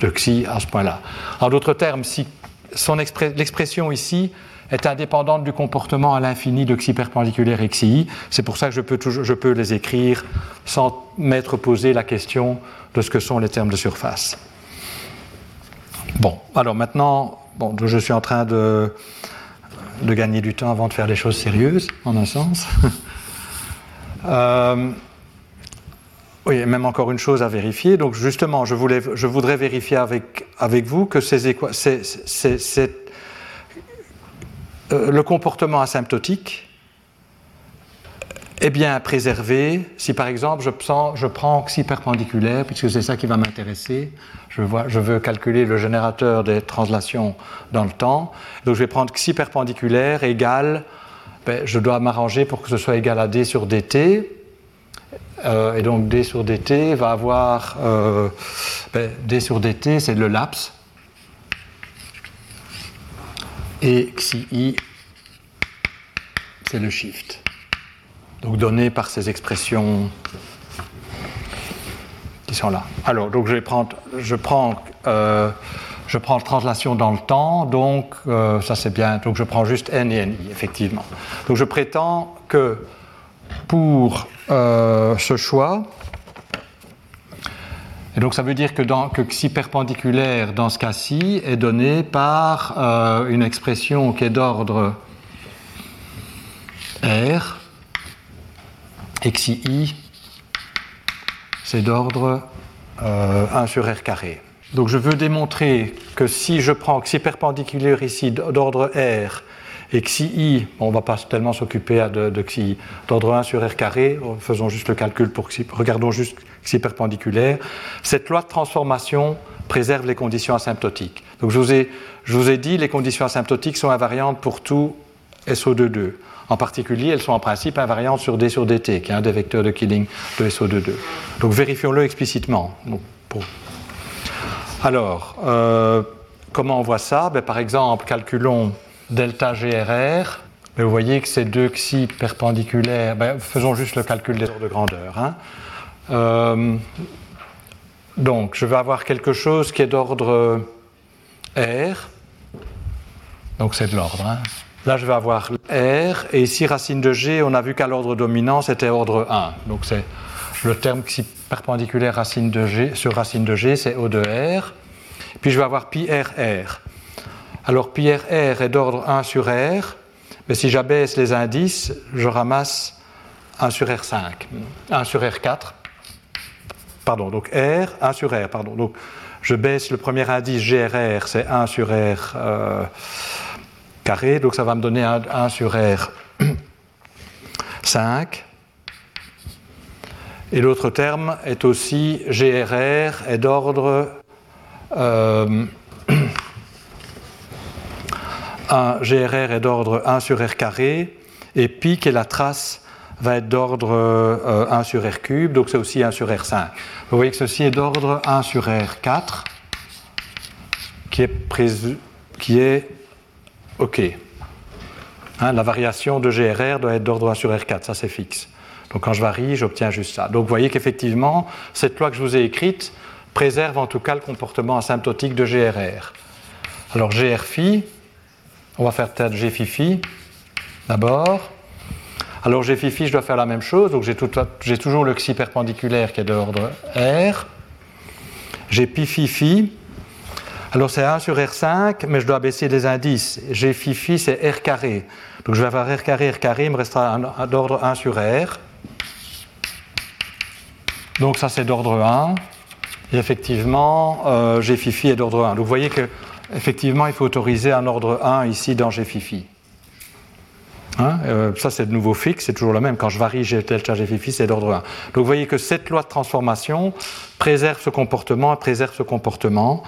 de xi à ce point-là. En d'autres termes, si l'expression ici est indépendante du comportement à l'infini de xi perpendiculaire et xi. C'est pour ça que je peux, je peux les écrire sans m'être posé la question de ce que sont les termes de surface. Bon, alors maintenant, bon, je suis en train de, gagner du temps avant de faire des choses sérieuses, en un sens. euh, oui, même encore une chose à vérifier. Donc justement, je, voudrais vérifier avec, vous que ces euh, le comportement asymptotique est bien préservé si par exemple je, je prends xi perpendiculaire, puisque c'est ça qui va m'intéresser. Je, veux calculer le générateur des translations dans le temps. Donc je vais prendre xi perpendiculaire égale, ben, je dois m'arranger pour que ce soit égal à d sur dt. Euh, et donc d sur dt va avoir euh, ben, d sur dt, c'est le laps. Et xi c'est le shift. Donc donné par ces expressions qui sont là. Alors, donc je, prends, je prends, euh, je prends translation dans le temps, donc ça c'est bien. Donc je prends juste n et ni, effectivement. Donc je prétends que pour euh, ce choix. Et donc ça veut dire que, dans, que xi perpendiculaire dans ce cas-ci est donné par euh, une expression qui est d'ordre r xi c'est d'ordre 1 euh, sur r carré. Donc je veux démontrer que si je prends xi perpendiculaire ici d'ordre r et xi i, on ne va pas tellement s'occuper de, xi d'ordre 1 sur r carré, faisons juste le calcul pour regardons juste xi perpendiculaire. Cette loi de transformation préserve les conditions asymptotiques. Donc je vous ai, je vous ai dit, les conditions asymptotiques sont invariantes pour tout SO22. En particulier, elles sont en principe invariantes sur d sur dt, qui est un des vecteurs de Killing de SO22. Donc vérifions-le explicitement. Alors, euh, comment on voit ça? Ben, Par exemple, calculons delta GRR, vous voyez que ces deux xi perpendiculaires, ben, faisons juste le calcul des ordres de grandeur. Hein. Euh, donc, je vais avoir quelque chose qui est d'ordre R, donc c'est de l'ordre. Hein. Là, je vais avoir R, et ici, racine de G, on a vu qu'à l'ordre dominant, c'était ordre 1. Donc, c'est le terme xi perpendiculaire racine de G, sur racine de G, c'est O de R. Puis, je vais avoir pi R, R. Alors pi r est d'ordre 1 sur R, mais si j'abaisse les indices, je ramasse 1 sur R5, 1 sur R4, pardon, donc R, 1 sur R, pardon. Donc je baisse le premier indice GRR, c'est 1 sur R euh, carré, donc ça va me donner 1, sur R 5. Et l'autre terme est aussi GRR, est d'ordre euh, 1, GRR est d'ordre 1 sur R carré, et pi qui est la trace va être d'ordre 1 euh, sur R cube, donc c'est aussi 1 sur R5. Vous voyez que ceci est d'ordre 1 sur R4, qui est, qui est OK. Hein, la variation de GRR doit être d'ordre 1 sur R4, ça c'est fixe. Donc quand je varie, j'obtiens juste ça. Donc vous voyez qu'effectivement, cette loi que je vous ai écrite préserve en tout cas le comportement asymptotique de GRR. Alors GR phi, on va faire peut-être G phi d'abord. Alors G phi je dois faire la même chose, donc j'ai toujours le xi perpendiculaire qui est d'ordre R. J'ai pi phi alors c'est 1 sur R5, mais je dois baisser les indices. G phi c'est R carré. Donc je vais avoir R carré, R carré, il me restera d'ordre 1 sur R. Donc ça c'est d'ordre 1. Et effectivement, euh, G phi est d'ordre 1. Donc vous voyez que effectivement, il faut autoriser un ordre 1 ici dans G phi Hein, euh, ça, c'est de nouveau fixe, c'est toujours le même. Quand je varie G delta G phi c'est d'ordre 1. Donc vous voyez que cette loi de transformation préserve ce comportement, préserve ce comportement.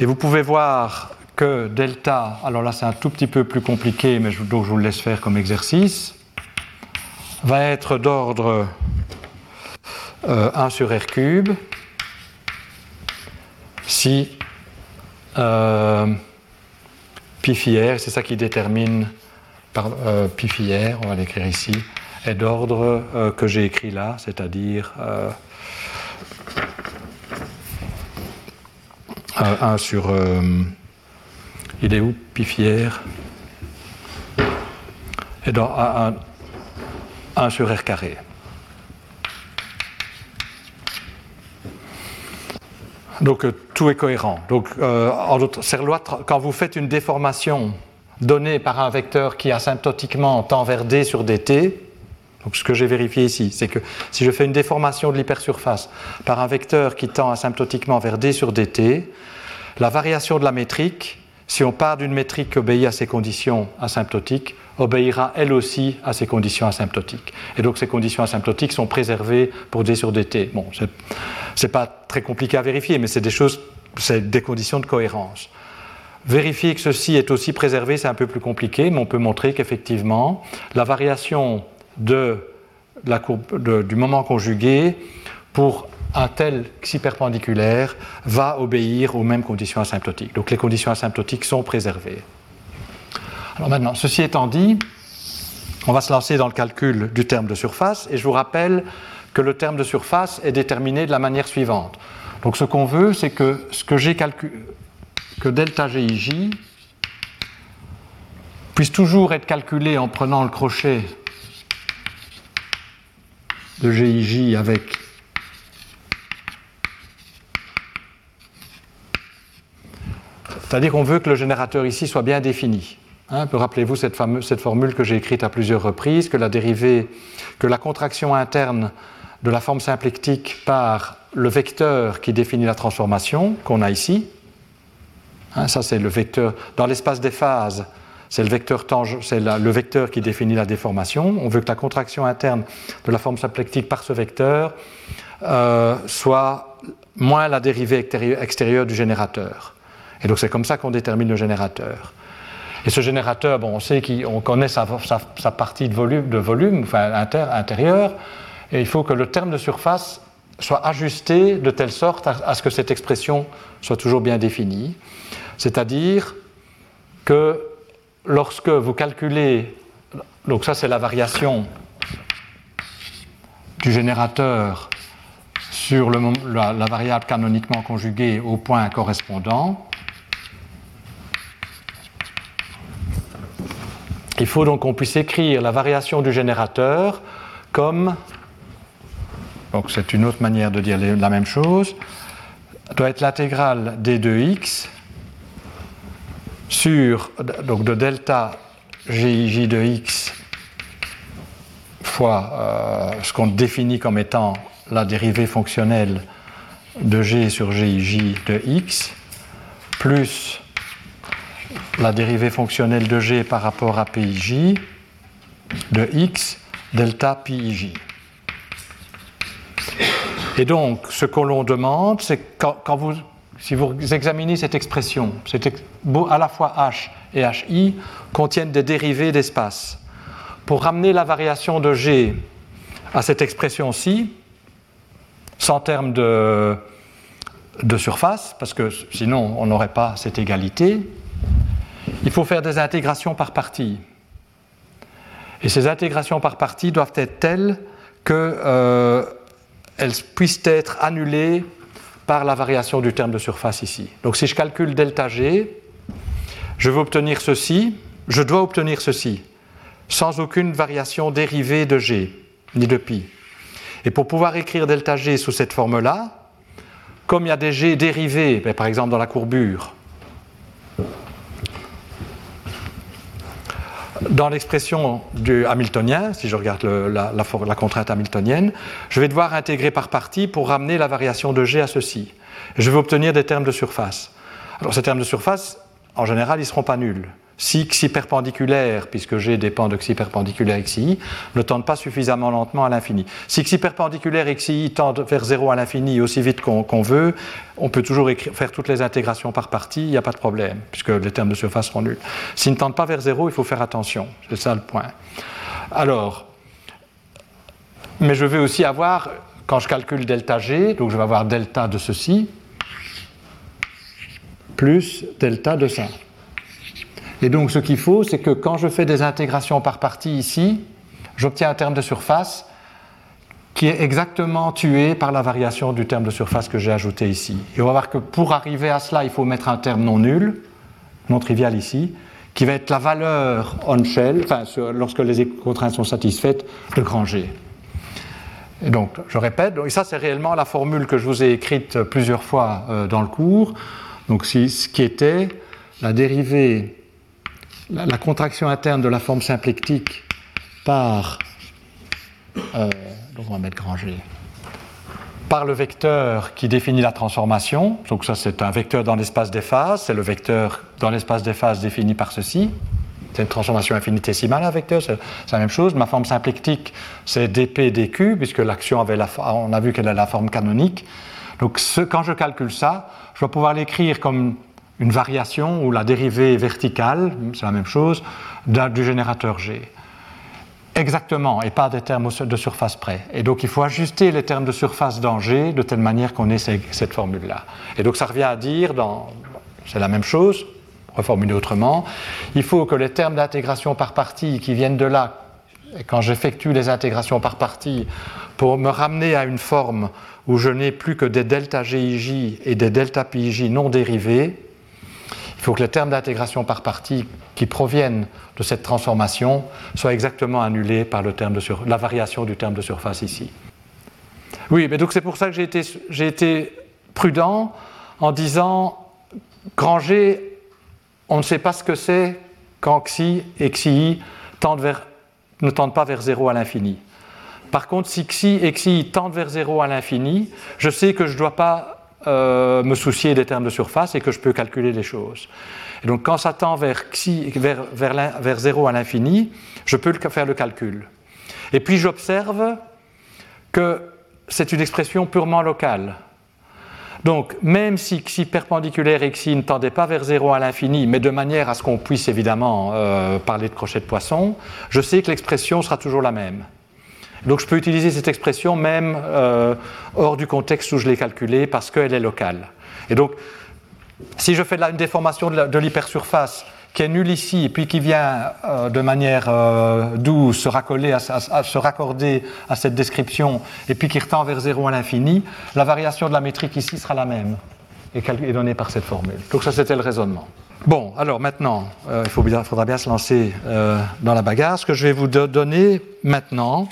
Et vous pouvez voir que delta, alors là c'est un tout petit peu plus compliqué, mais donc je vous le laisse faire comme exercice, va être d'ordre 1 euh, sur R cube. Si euh, pi c'est ça qui détermine par, euh, pi phi r, on va l'écrire ici, est d'ordre euh, que j'ai écrit là, c'est-à-dire 1 sur. il est où? Pi phi r est dans 1 sur r carré. Donc euh, tout est cohérent. Donc, euh, en quand vous faites une déformation donnée par un vecteur qui asymptotiquement tend vers d sur dt, donc ce que j'ai vérifié ici, c'est que si je fais une déformation de l'hypersurface par un vecteur qui tend asymptotiquement vers d sur dt, la variation de la métrique, si on part d'une métrique qui obéit à ces conditions asymptotiques, obéira elle aussi à ces conditions asymptotiques. Et donc ces conditions asymptotiques sont préservées pour d sur dt. Bon, c'est pas très compliqué à vérifier, mais c'est des choses, c'est des conditions de cohérence. Vérifier que ceci est aussi préservé, c'est un peu plus compliqué, mais on peut montrer qu'effectivement, la variation du moment conjugué pour un tel xi perpendiculaire va obéir aux mêmes conditions asymptotiques. Donc les conditions asymptotiques sont préservées. Alors maintenant, ceci étant dit, on va se lancer dans le calcul du terme de surface et je vous rappelle que le terme de surface est déterminé de la manière suivante. Donc ce qu'on veut, c'est que ce que j'ai calculé, que delta GIJ puisse toujours être calculé en prenant le crochet de GIJ avec C'est-à-dire qu'on veut que le générateur ici soit bien défini. Hein, Rappelez-vous cette, formule que j'ai écrite à plusieurs reprises, que la dérivée, que la contraction interne de la forme symplectique par le vecteur qui définit la transformation qu'on a ici. Hein, ça, c'est le vecteur. Dans l'espace des phases, c'est le, vecteur le vecteur qui définit la déformation. On veut que la contraction interne de la forme symplectique par ce vecteur euh, soit moins la dérivée extérieure du générateur. Et donc c'est comme ça qu'on détermine le générateur. Et ce générateur, bon, on sait qu'on connaît sa, partie de volume, de volume enfin intérieur, et il faut que le terme de surface soit ajusté de telle sorte à, ce que cette expression soit toujours bien définie. C'est-à-dire que lorsque vous calculez, donc ça c'est la variation du générateur sur la, variable canoniquement conjuguée au point correspondant, il faut donc qu'on puisse écrire la variation du générateur comme donc c'est une autre manière de dire la même chose, doit être l'intégrale d de x sur, de delta GIJ de x fois euh, ce qu'on définit comme étant la dérivée fonctionnelle de g sur GIJ de x, plus la dérivée fonctionnelle de g par rapport à PIJ de x delta PIJ. Et donc, ce que l'on demande, c'est quand, quand, vous, si vous examinez cette expression, c'est à la fois h et hi contiennent des dérivés d'espace. Pour ramener la variation de g à cette expression-ci, sans terme de, de surface, parce que sinon on n'aurait pas cette égalité, il faut faire des intégrations par partie. Et ces intégrations par partie doivent être telles qu'elles euh, puissent être annulées par la variation du terme de surface ici. Donc si je calcule delta G, je veux obtenir ceci, je dois obtenir ceci, sans aucune variation dérivée de G, ni de pi. Et pour pouvoir écrire delta G sous cette forme-là, comme il y a des G dérivés, par exemple dans la courbure, dans l'expression du hamiltonien, si je regarde la, la, contrainte hamiltonienne, je vais devoir intégrer par partie pour ramener la variation de G à ceci. Je vais obtenir des termes de surface. Alors ces termes de surface, en général, ils ne seront pas nuls si xi perpendiculaire, puisque g dépend de xi perpendiculaire xi, ne tendent pas suffisamment lentement à l'infini. Si xi perpendiculaire xi tendent vers 0 à l'infini aussi vite qu'on veut, on peut toujours faire toutes les intégrations par partie, il n'y a pas de problème, puisque les termes de surface seront nuls. S'ils ne tendent pas vers 0, il faut faire attention, c'est ça le point. Alors, mais je vais aussi avoir, quand je calcule delta g, donc je vais avoir delta de ceci, plus delta de ça. Et donc ce qu'il faut, c'est que quand je fais des intégrations par partie ici, j'obtiens un terme de surface qui est exactement tué par la variation du terme de surface que j'ai ajouté ici. Et on va voir que pour arriver à cela, il faut mettre un terme non nul, non trivial ici, qui va être la valeur on-shell, lorsque les contraintes sont satisfaites, de grand G. Et donc, je répète, et ça c'est réellement la formule que je vous ai écrite plusieurs fois euh, dans le cours. Donc, ce qui était la dérivée la, contraction interne de la forme symplectique par, euh, donc on va mettre grand par le vecteur qui définit la transformation. Donc ça c'est un vecteur dans l'espace des phases, c'est le vecteur dans l'espace des phases défini par ceci. C'est une transformation infinitésimale, un vecteur, c'est la même chose. Ma forme symplectique, c'est dp dq, puisque l'action avait la, on a vu qu'elle a la forme canonique. Donc quand je calcule ça, je vais pouvoir l'écrire comme une variation ou la dérivée verticale, c'est la même chose, du générateur G. Exactement, et pas des termes de surface près. Et donc il faut ajuster les termes de surface dans G de telle manière qu'on ait cette formule-là. Et donc ça revient à dire, c'est la même chose, reformulé autrement, il faut que les termes d'intégration par partie qui viennent de là, et quand j'effectue les intégrations par partie, pour me ramener à une forme où je n'ai plus que des delta GIJ et des delta PIJ non dérivés, il faut que les termes d'intégration par partie qui proviennent de cette transformation soient exactement annulés par le terme de la variation du terme de surface ici. Oui, mais donc c'est pour ça que j'ai été, été, prudent en disant grand G, on ne sait pas ce que c'est quand xi et xi tendent vers, ne tendent pas vers 0 à l'infini. Par contre, si xi et xi tendent vers 0 à l'infini, je sais que je ne dois pas euh, me soucier des termes de surface et que je peux calculer les choses. Et donc quand ça tend vers, vers, vers, vers 0 à l'infini, je peux faire le calcul. Et puis j'observe que c'est une expression purement locale. Donc, même si xi perpendiculaire et xi ne tendait pas vers 0 à l'infini, mais de manière à ce qu'on puisse évidemment euh, parler de crochet de poisson, je sais que l'expression sera toujours la même. Donc je peux utiliser cette expression même euh, hors du contexte où je l'ai calculée parce qu'elle est locale. Et donc, si je fais une déformation de l'hypersurface qui est nulle ici et puis qui vient euh, de manière euh, douce se, à, se raccorder à cette description et puis qui retend vers zéro à l'infini, la variation de la métrique ici sera la même et est donnée par cette formule. Donc ça c'était le raisonnement. Bon, alors maintenant, il faudra bien se lancer dans la bagarre. Ce que je vais vous donner maintenant,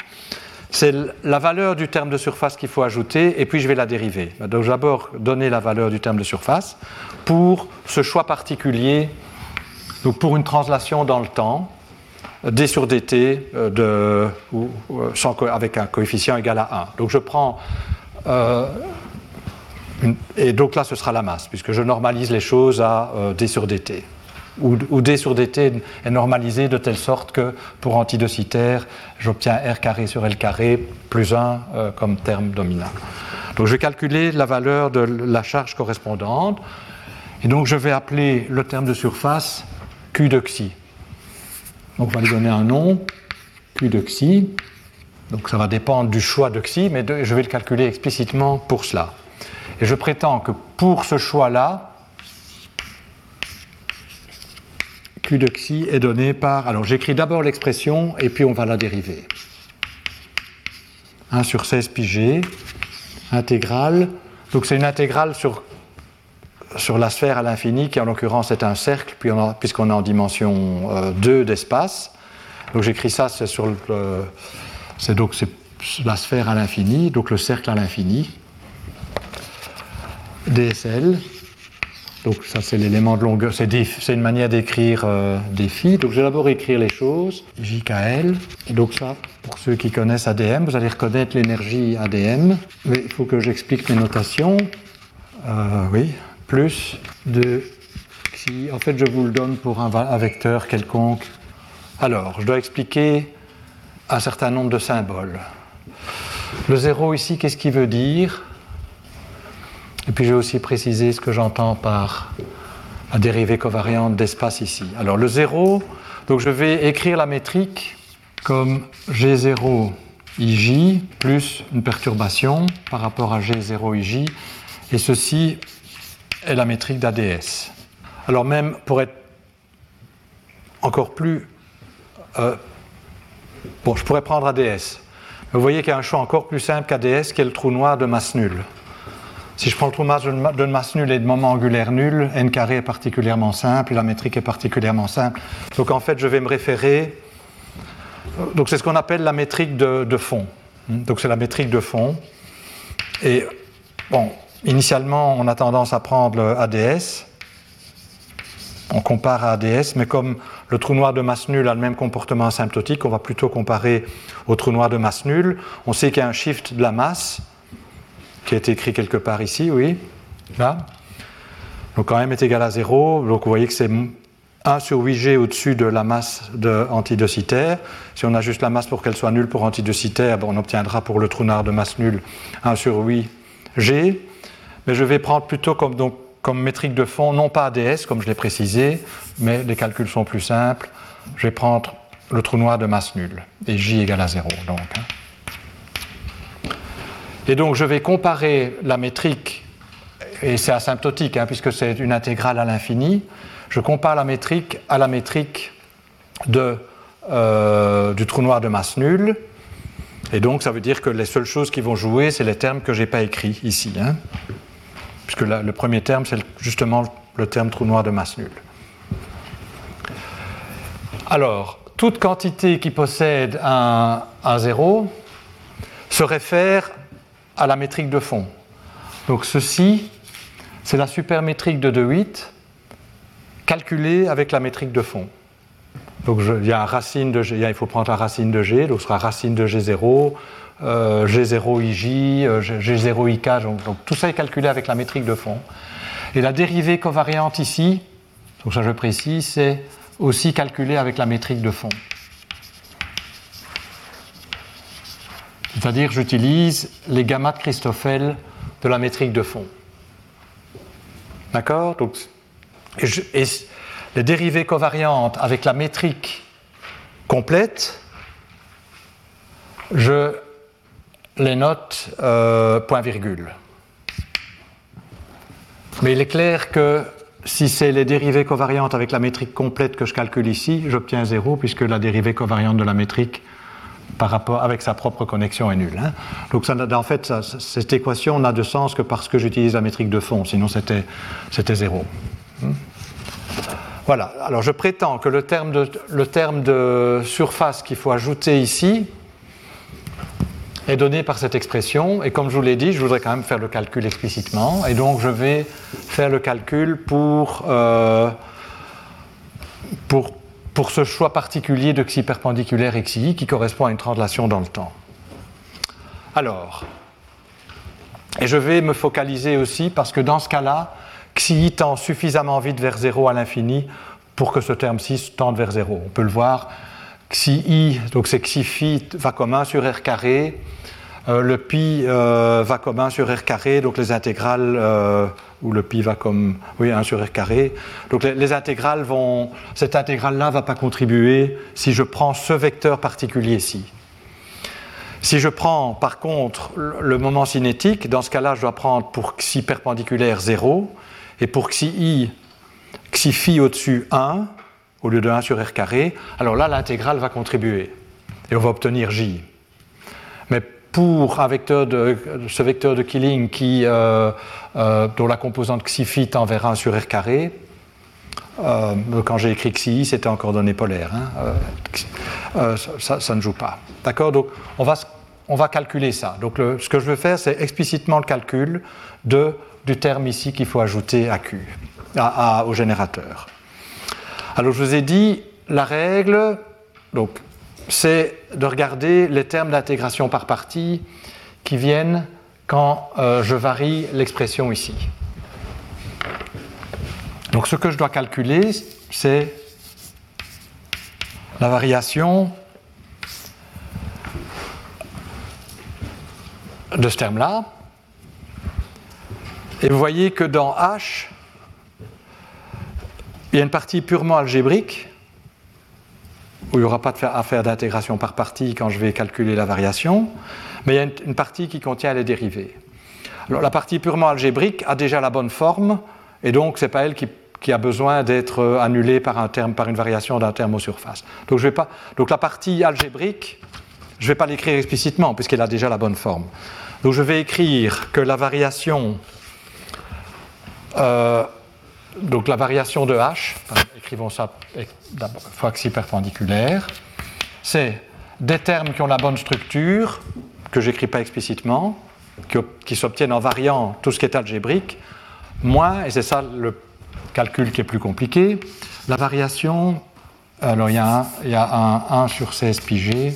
c'est la valeur du terme de surface qu'il faut ajouter, et puis je vais la dériver. Donc d'abord donner la valeur du terme de surface pour ce choix particulier, donc pour une translation dans le temps. d sur dt sans, avec un coefficient égal à 1. Donc je prends et donc là, ce sera la masse, puisque je normalise les choses à euh, d sur dt. Ou, d sur dt est normalisé de telle sorte que pour antidocitaire, j'obtiens r carré sur l carré plus 1 euh, comme terme dominant. Donc je vais calculer la valeur de la charge correspondante. Et donc je vais appeler le terme de surface Q de xi. Donc on va lui donner un nom, Q de xi. Donc ça va dépendre du choix de xi, mais je vais le calculer explicitement pour cela. Et je prétends que pour ce choix-là, Q de xi est donné par. Alors j'écris d'abord l'expression et puis on va la dériver. 1 sur 16 pi g, intégrale. Donc c'est une intégrale sur, la sphère à l'infini qui en l'occurrence est un cercle puisqu'on est en dimension 2 euh, d'espace. Donc j'écris ça, c'est sur le. C'est donc la sphère à l'infini, donc le cercle à l'infini. DSL. Donc ça c'est l'élément de longueur, c'est une manière d'écrire euh, des phi. Donc je vais d'abord écrire les choses, JKL. Donc ça, pour ceux qui connaissent ADM, vous allez reconnaître l'énergie ADM. Mais il faut que j'explique mes notations. Euh, oui, plus de xi. En fait, je vous le donne pour un, un vecteur quelconque. Alors, je dois expliquer un certain nombre de symboles. Le zéro ici, qu'est-ce qu'il veut dire? Et puis je vais aussi préciser ce que j'entends par la dérivée covariante d'espace ici. Alors le 0, donc je vais écrire la métrique comme G0 IJ plus une perturbation par rapport à G0 IJ, et ceci est la métrique d'ADS. Alors même pour être encore plus... Euh, bon, je pourrais prendre ADS. Vous voyez qu'il y a un choix encore plus simple qu'ADS qui est le trou noir de masse nulle. Si je prends le trou de de masse nulle et de moment angulaire nul, n carré est particulièrement simple la métrique est particulièrement simple. Donc en fait, je vais me référer. Donc c'est ce qu'on appelle la métrique de, fond. Donc c'est la métrique de fond. Et bon, initialement, on a tendance à prendre ADS. On compare à ADS, mais comme le trou noir de masse nulle a le même comportement asymptotique, on va plutôt comparer au trou noir de masse nulle. On sait qu'il y a un shift de la masse qui est écrit quelque part ici, oui, là. Donc quand m est égal à 0, donc vous voyez que c'est 1 sur 8g au-dessus de la masse de antidocitaire. Si on a juste la masse pour qu'elle soit nulle pour antidocitaire, on obtiendra pour le trou noir de masse nulle 1 sur 8g. Mais je vais prendre plutôt comme, donc, comme métrique de fond, non pas ADS, comme je l'ai précisé, mais les calculs sont plus simples. Je vais prendre le trou noir de masse nulle, et j égale à 0. Donc, hein. Et donc je vais comparer la métrique, et c'est asymptotique hein, puisque c'est une intégrale à l'infini, je compare la métrique à la métrique de, euh, du trou noir de masse nulle. Et donc ça veut dire que les seules choses qui vont jouer, c'est les termes que je n'ai pas écrits ici. Hein, puisque le premier terme, c'est justement le terme trou noir de masse nulle. Alors, toute quantité qui possède un, un zéro se réfère à la métrique de fond. Donc ceci, c'est la supermétrique de De Witt calculée avec la métrique de fond. Donc il y a racine de G, il faut prendre la racine de G, donc ce sera racine de G0, euh, G0 IJ, euh, G0 IK, donc, donc, tout ça est calculé avec la métrique de fond. Et la dérivée covariante ici, donc ça je précise, c'est aussi calculé avec la métrique de fond. C'est-à-dire j'utilise les gammas de Christoffel de la métrique de fond. D'accord? Et, les dérivées covariantes avec la métrique complète, je les note euh, point virgule. Mais il est clair que si c'est les dérivées covariantes avec la métrique complète que je calcule ici, j'obtiens zéro puisque la dérivée covariante de la métrique par rapport avec sa propre connexion est nulle. Hein. Donc en fait, cette équation n'a de sens que parce que j'utilise la métrique de fond, sinon c'était, zéro. Hmm. Voilà, alors je prétends que le terme de, le terme de surface qu'il faut ajouter ici est donné par cette expression, et comme je vous l'ai dit, je voudrais quand même faire le calcul explicitement, et donc je vais faire le calcul pour, euh, pour pour ce choix particulier de xi perpendiculaire et xi qui correspond à une translation dans le temps. Alors, et je vais me focaliser aussi parce que dans ce cas-là, xi tend suffisamment vite vers 0 à l'infini pour que ce terme-ci tende vers 0. On peut le voir, xi donc c'est xi phi va comme 1 sur r carré, euh, le pi euh, va comme 1 sur r carré, donc les intégrales, euh, ou le pi va comme oui, 1 sur r carré. Donc les, intégrales vont, cette intégrale-là ne va pas contribuer si je prends ce vecteur particulier-ci. Si je prends par contre le moment cinétique, dans ce cas-là, je dois prendre pour xi perpendiculaire 0 et pour xi i, xi phi au-dessus 1 au lieu de 1 sur r carré, alors là l'intégrale va contribuer et on va obtenir j. Mais pour un vecteur de, ce vecteur de Killing qui, euh, euh, dont la composante xi tend vers 1 sur r carré, euh, quand j'ai écrit xi, c'était en coordonnées polaires. Hein, ça, ne joue pas. D'accord? Donc, on va, on va, calculer ça. Donc, ce que je veux faire, c'est explicitement le calcul de, du terme ici qu'il faut ajouter à Q, à, au générateur. Alors, je vous ai dit, la règle, donc c'est de regarder les termes d'intégration par partie qui viennent quand euh, je varie l'expression ici. Donc ce que je dois calculer, c'est la variation de ce terme-là. Et vous voyez que dans H, il y a une partie purement algébrique où il n'y aura pas à faire d'intégration par partie quand je vais calculer la variation, mais il y a une, partie qui contient les dérivés. Alors la partie purement algébrique a déjà la bonne forme, et donc ce n'est pas elle qui, a besoin d'être euh, annulée par, un terme, par une variation d'un terme aux surfaces. Donc, je vais pas, donc la partie algébrique, je ne vais pas l'écrire explicitement, puisqu'elle a déjà la bonne forme. Donc je vais écrire que la variation euh, donc la variation de h, écrivons ça fois xi perpendiculaire, c'est des termes qui ont la bonne structure, que j'écris pas explicitement, qui, s'obtiennent en variant tout ce qui est algébrique, moins, et c'est ça le calcul qui est plus compliqué, la variation, alors il y a un, y a un 1 sur 16 pi g,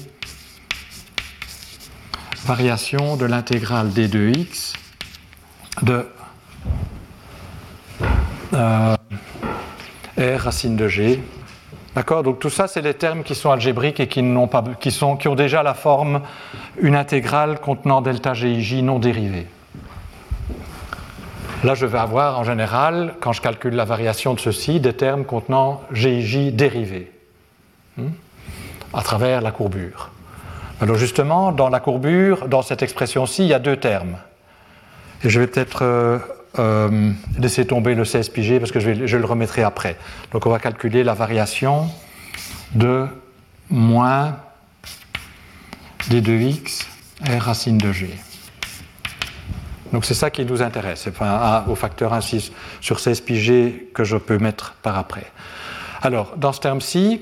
variation de l'intégrale d de x de R racine de G. D'accord Donc tout ça, c'est des termes qui sont algébriques et qui, qui, sont, ont déjà la forme une intégrale contenant delta GIJ non dérivée. Là, je vais avoir en général, quand je calcule la variation de ceci, des termes contenant GIJ dérivé hmm, à travers la courbure. Alors justement, dans la courbure, dans cette expression-ci, il y a deux termes. Et je vais peut-être euh, euh, laisser tomber le 16 pg parce que je, le remettrai après. Donc on va calculer la variation de moins d 2x r racine de g. Donc c'est ça qui nous intéresse, enfin, au facteur 1 6 sur 16 pg que je peux mettre par après. Alors dans ce terme-ci,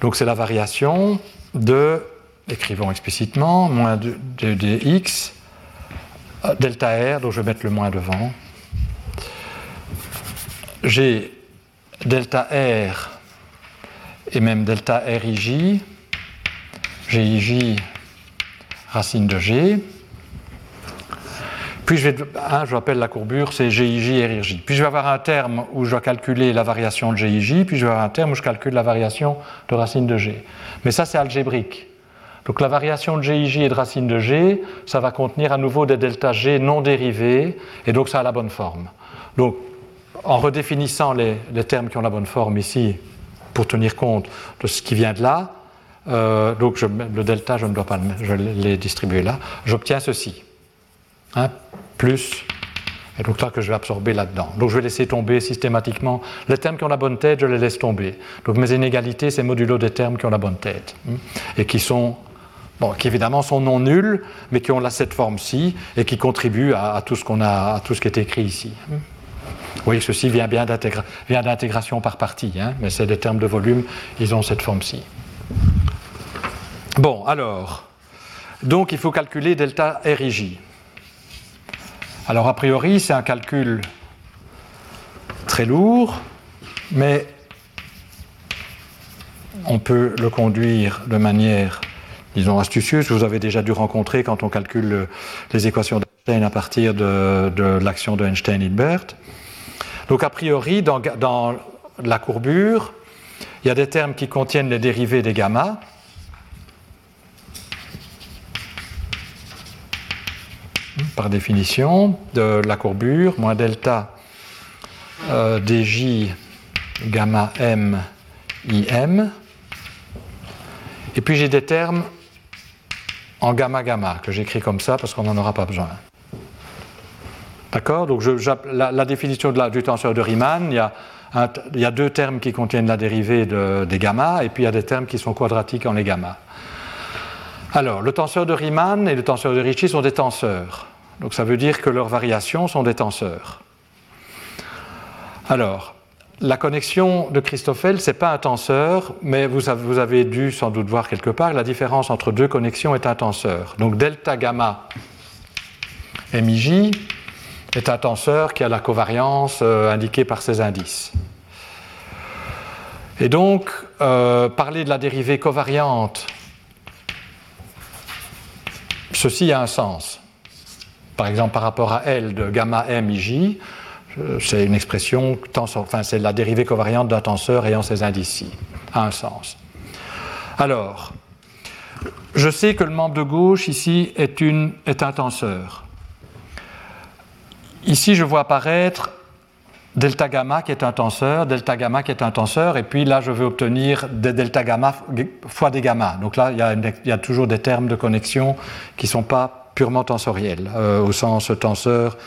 donc c'est la variation de, écrivons explicitement, moins de, de dx delta R, donc je vais mettre le moins devant. J'ai delta R et même delta RIJ, GIJ racine de G. Puis je vais, hein, je rappelle la courbure, c'est GIJ RIJ. Puis je vais avoir un terme où je dois calculer la variation de GIJ, puis je vais avoir un terme où je calcule la variation de racine de G. Mais ça, c'est algébrique. Donc la variation de GIJ et de racine de G, ça va contenir à nouveau des delta G non dérivés, et donc ça a la bonne forme. Donc en redéfinissant les, termes qui ont la bonne forme ici, pour tenir compte de ce qui vient de là, euh, donc le delta, je ne dois pas le, je l'ai distribué là, j'obtiens ceci. Hein, plus, et donc là que je vais absorber là-dedans. Donc je vais laisser tomber systématiquement les termes qui ont la bonne tête, je les laisse tomber. Donc mes inégalités, c'est modulo des termes qui ont la bonne tête hein, et qui sont qui évidemment sont non nuls, mais qui ont cette forme-ci et qui contribuent à, tout ce a, tout ce qui est écrit ici. Que ceci vient bien d'intégration par partie, hein, mais c'est des termes de volume, ils ont cette forme-ci. Bon, alors, donc il faut calculer delta RIJ. Alors a priori, c'est un calcul très lourd, mais on peut le conduire de manière, disons, astucieuse. Vous avez déjà dû rencontrer quand on calcule les équations d'Einstein à partir de, l'action de Einstein-Hilbert. Donc, a priori, dans, la courbure, il y a des termes qui contiennent les dérivés des gamma. Par définition, de la courbure, moins delta euh, dj gamma m im. Et puis j'ai des termes en gamma gamma que j'écris comme ça parce qu'on n'en aura pas besoin. D'accord? Donc la, définition du tenseur de Riemann, il y, a deux termes qui contiennent la dérivée des gamma et puis il y a des termes qui sont quadratiques en les gamma. Alors, le tenseur de Riemann et le tenseur de Ricci sont des tenseurs. Donc ça veut dire que leurs variations sont des tenseurs. Alors, la connexion de Christoffel, ce n'est pas un tenseur, mais vous avez, dû sans doute voir quelque part, la différence entre deux connexions est un tenseur. Donc delta gamma MIJ est un tenseur qui a la covariance euh, indiquée par ces indices. Et donc, euh, parler de la dérivée covariante, ceci a un sens. Par exemple, par rapport à L de gamma MIJ, c'est une expression, enfin, c'est la dérivée covariante d'un tenseur ayant ces indices à un sens. Alors, je sais que le membre de gauche ici est, un tenseur. Ici, je vois apparaître delta gamma qui est un tenseur, delta gamma qui est un tenseur, et puis là, je veux obtenir des delta gamma fois des gamma. Donc là, il y a, toujours des termes de connexion qui ne sont pas purement tensoriels, euh, au sens tenseur euh,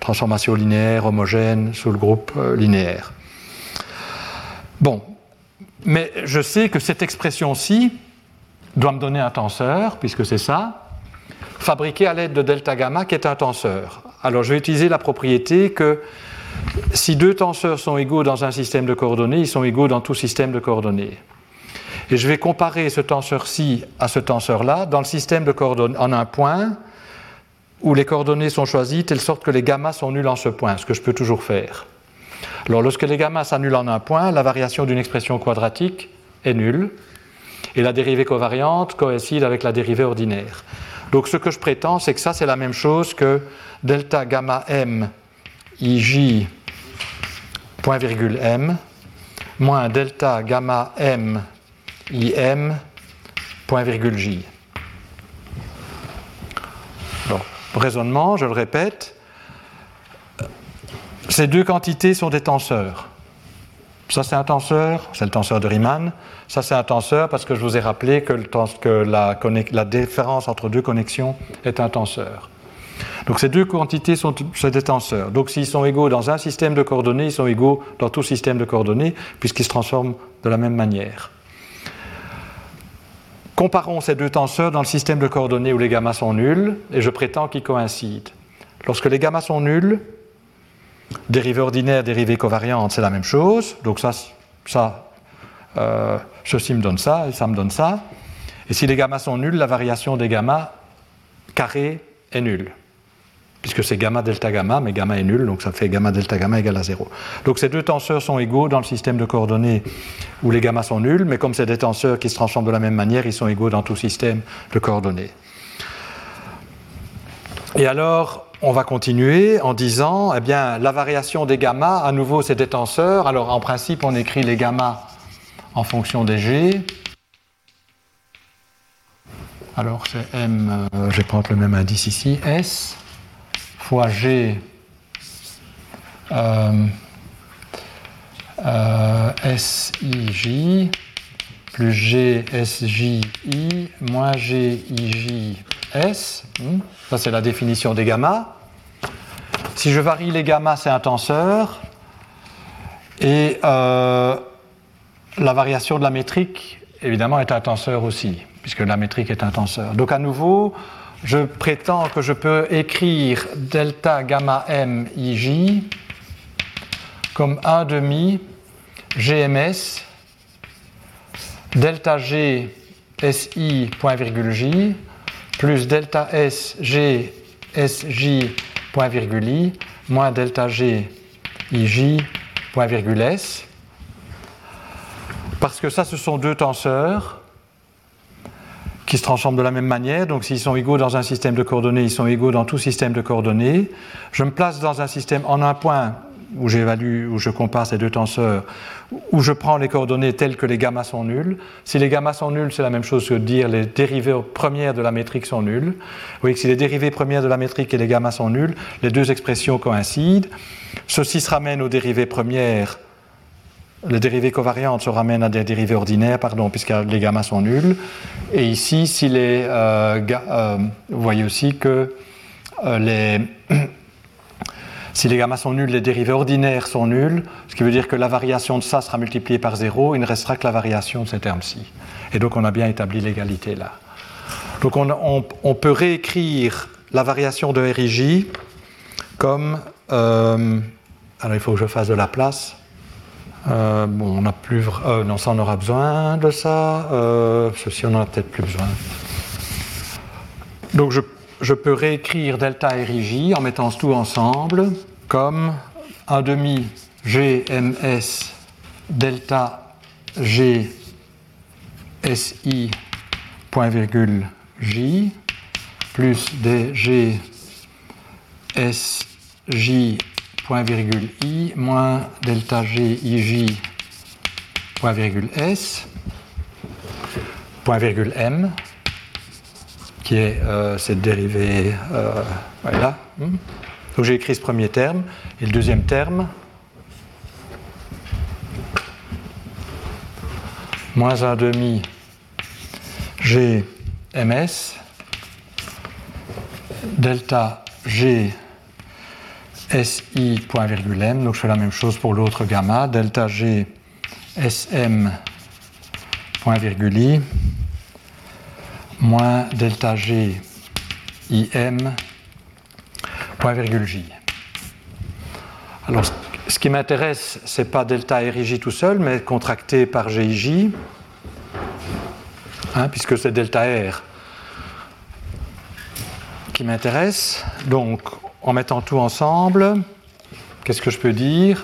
transformation linéaire homogène sous le groupe euh, linéaire. Bon, mais je sais que cette expression-ci doit me donner un tenseur, puisque c'est ça, fabriqué à l'aide de delta gamma qui est un tenseur. Alors je vais utiliser la propriété que si deux tenseurs sont égaux dans un système de coordonnées, ils sont égaux dans tout système de coordonnées. Et je vais comparer ce tenseur-ci à ce tenseur-là dans le système de coordonnées en un point où les coordonnées sont choisies telle sorte que les gammas sont nuls en ce point, ce que je peux toujours faire. Alors lorsque les gammas s'annulent en un point, la variation d'une expression quadratique est nulle et la dérivée covariante coïncide avec la dérivée ordinaire. Donc ce que je prétends, c'est que ça c'est la même chose que delta gamma m ij point virgule m moins delta gamma m im point virgule j. raisonnement, je le répète, ces deux quantités sont des tenseurs. Ça, c'est un tenseur, c'est le tenseur de Riemann. Ça, c'est un tenseur parce que je vous ai rappelé que, la, différence entre deux connexions est un tenseur. Donc ces deux quantités sont, sont des tenseurs. Donc s'ils sont égaux dans un système de coordonnées, ils sont égaux dans tout système de coordonnées, puisqu'ils se transforment de la même manière. Comparons ces deux tenseurs dans le système de coordonnées où les gammas sont nuls, et je prétends qu'ils coïncident. Lorsque les gammas sont nuls, dérivée ordinaire, dérivée covariante, c'est la même chose. Donc ça, ça euh, ceci me donne ça, et ça me donne ça. Et si les gammas sont nuls, la variation des gammas carré est nulle puisque c'est gamma delta gamma, mais gamma est nul, donc ça fait gamma delta gamma égale à 0. Donc ces deux tenseurs sont égaux dans le système de coordonnées où les gammas sont nuls, mais comme c'est des tenseurs qui se transforment de la même manière, ils sont égaux dans tout système de coordonnées. Et alors, on va continuer en disant, eh bien, la variation des gammas, à nouveau, c'est des tenseurs. Alors, en principe, on écrit les gammas en fonction des g. Alors, c'est m, euh, je vais prendre le même indice ici, s fois G euh, euh, SIJ plus G SJI moins GIJS. Hmm. Ça, c'est la définition des gammas. Si je varie les gammas, c'est un tenseur. Et euh, la variation de la métrique, évidemment, est un tenseur aussi, puisque la métrique est un tenseur. Donc, à nouveau, je prétends que je peux écrire delta gamma m ij comme 1 demi GMS delta G SI point virgule J plus delta S G SJ point virgule I moins delta G IJ point virgule S. Parce que ça, ce sont deux tenseurs qui se transforment de la même manière. Donc s'ils sont égaux dans un système de coordonnées, ils sont égaux dans tout système de coordonnées. Je me place dans un système en un point où j'évalue, où je compare ces deux tenseurs, où je prends les coordonnées telles que les gammas sont nuls. Si les gammas sont nuls, c'est la même chose que de dire les dérivées premières de la métrique sont nulles. Vous voyez que si les dérivées premières de la métrique et les gammas sont nuls, les deux expressions coïncident. Ceci se ramène aux dérivées premières. Les dérivées covariantes se ramènent à des dérivées ordinaires, pardon, puisque les gammas sont nuls. Et ici, si les, euh, euh, vous voyez aussi que euh, Si les gammas sont nuls, les dérivés ordinaires sont nuls, ce qui veut dire que la variation de ça sera multipliée par zéro, il ne restera que la variation de ces termes-ci. Et donc on a bien établi l'égalité là. Donc on, peut réécrire la variation de RIJ comme... Alors il faut que je fasse de la place. Euh, bon, on n'a plus... Euh, non, ça on aura besoin de ça. ceci on en a peut-être plus besoin. Donc je peux réécrire delta RIJ en mettant tout ensemble comme 1 demi GMS delta G point virgule J plus DG SJ point virgule I moins delta G IJ point virgule S point virgule M qui est euh, cette dérivée. Euh, voilà. Hmm. Donc j'ai écrit ce premier terme. Et le deuxième terme, moins 1 demi G ms delta G SI point virgule M. Donc je fais la même chose pour l'autre gamma. Delta G SM point virgule I moins delta G IM point virgule J. Alors, ce qui m'intéresse, ce n'est pas delta RIJ tout seul, mais contracté par GIJ, hein, puisque c'est delta R qui m'intéresse. Donc, en mettant tout ensemble, qu'est-ce que je peux dire?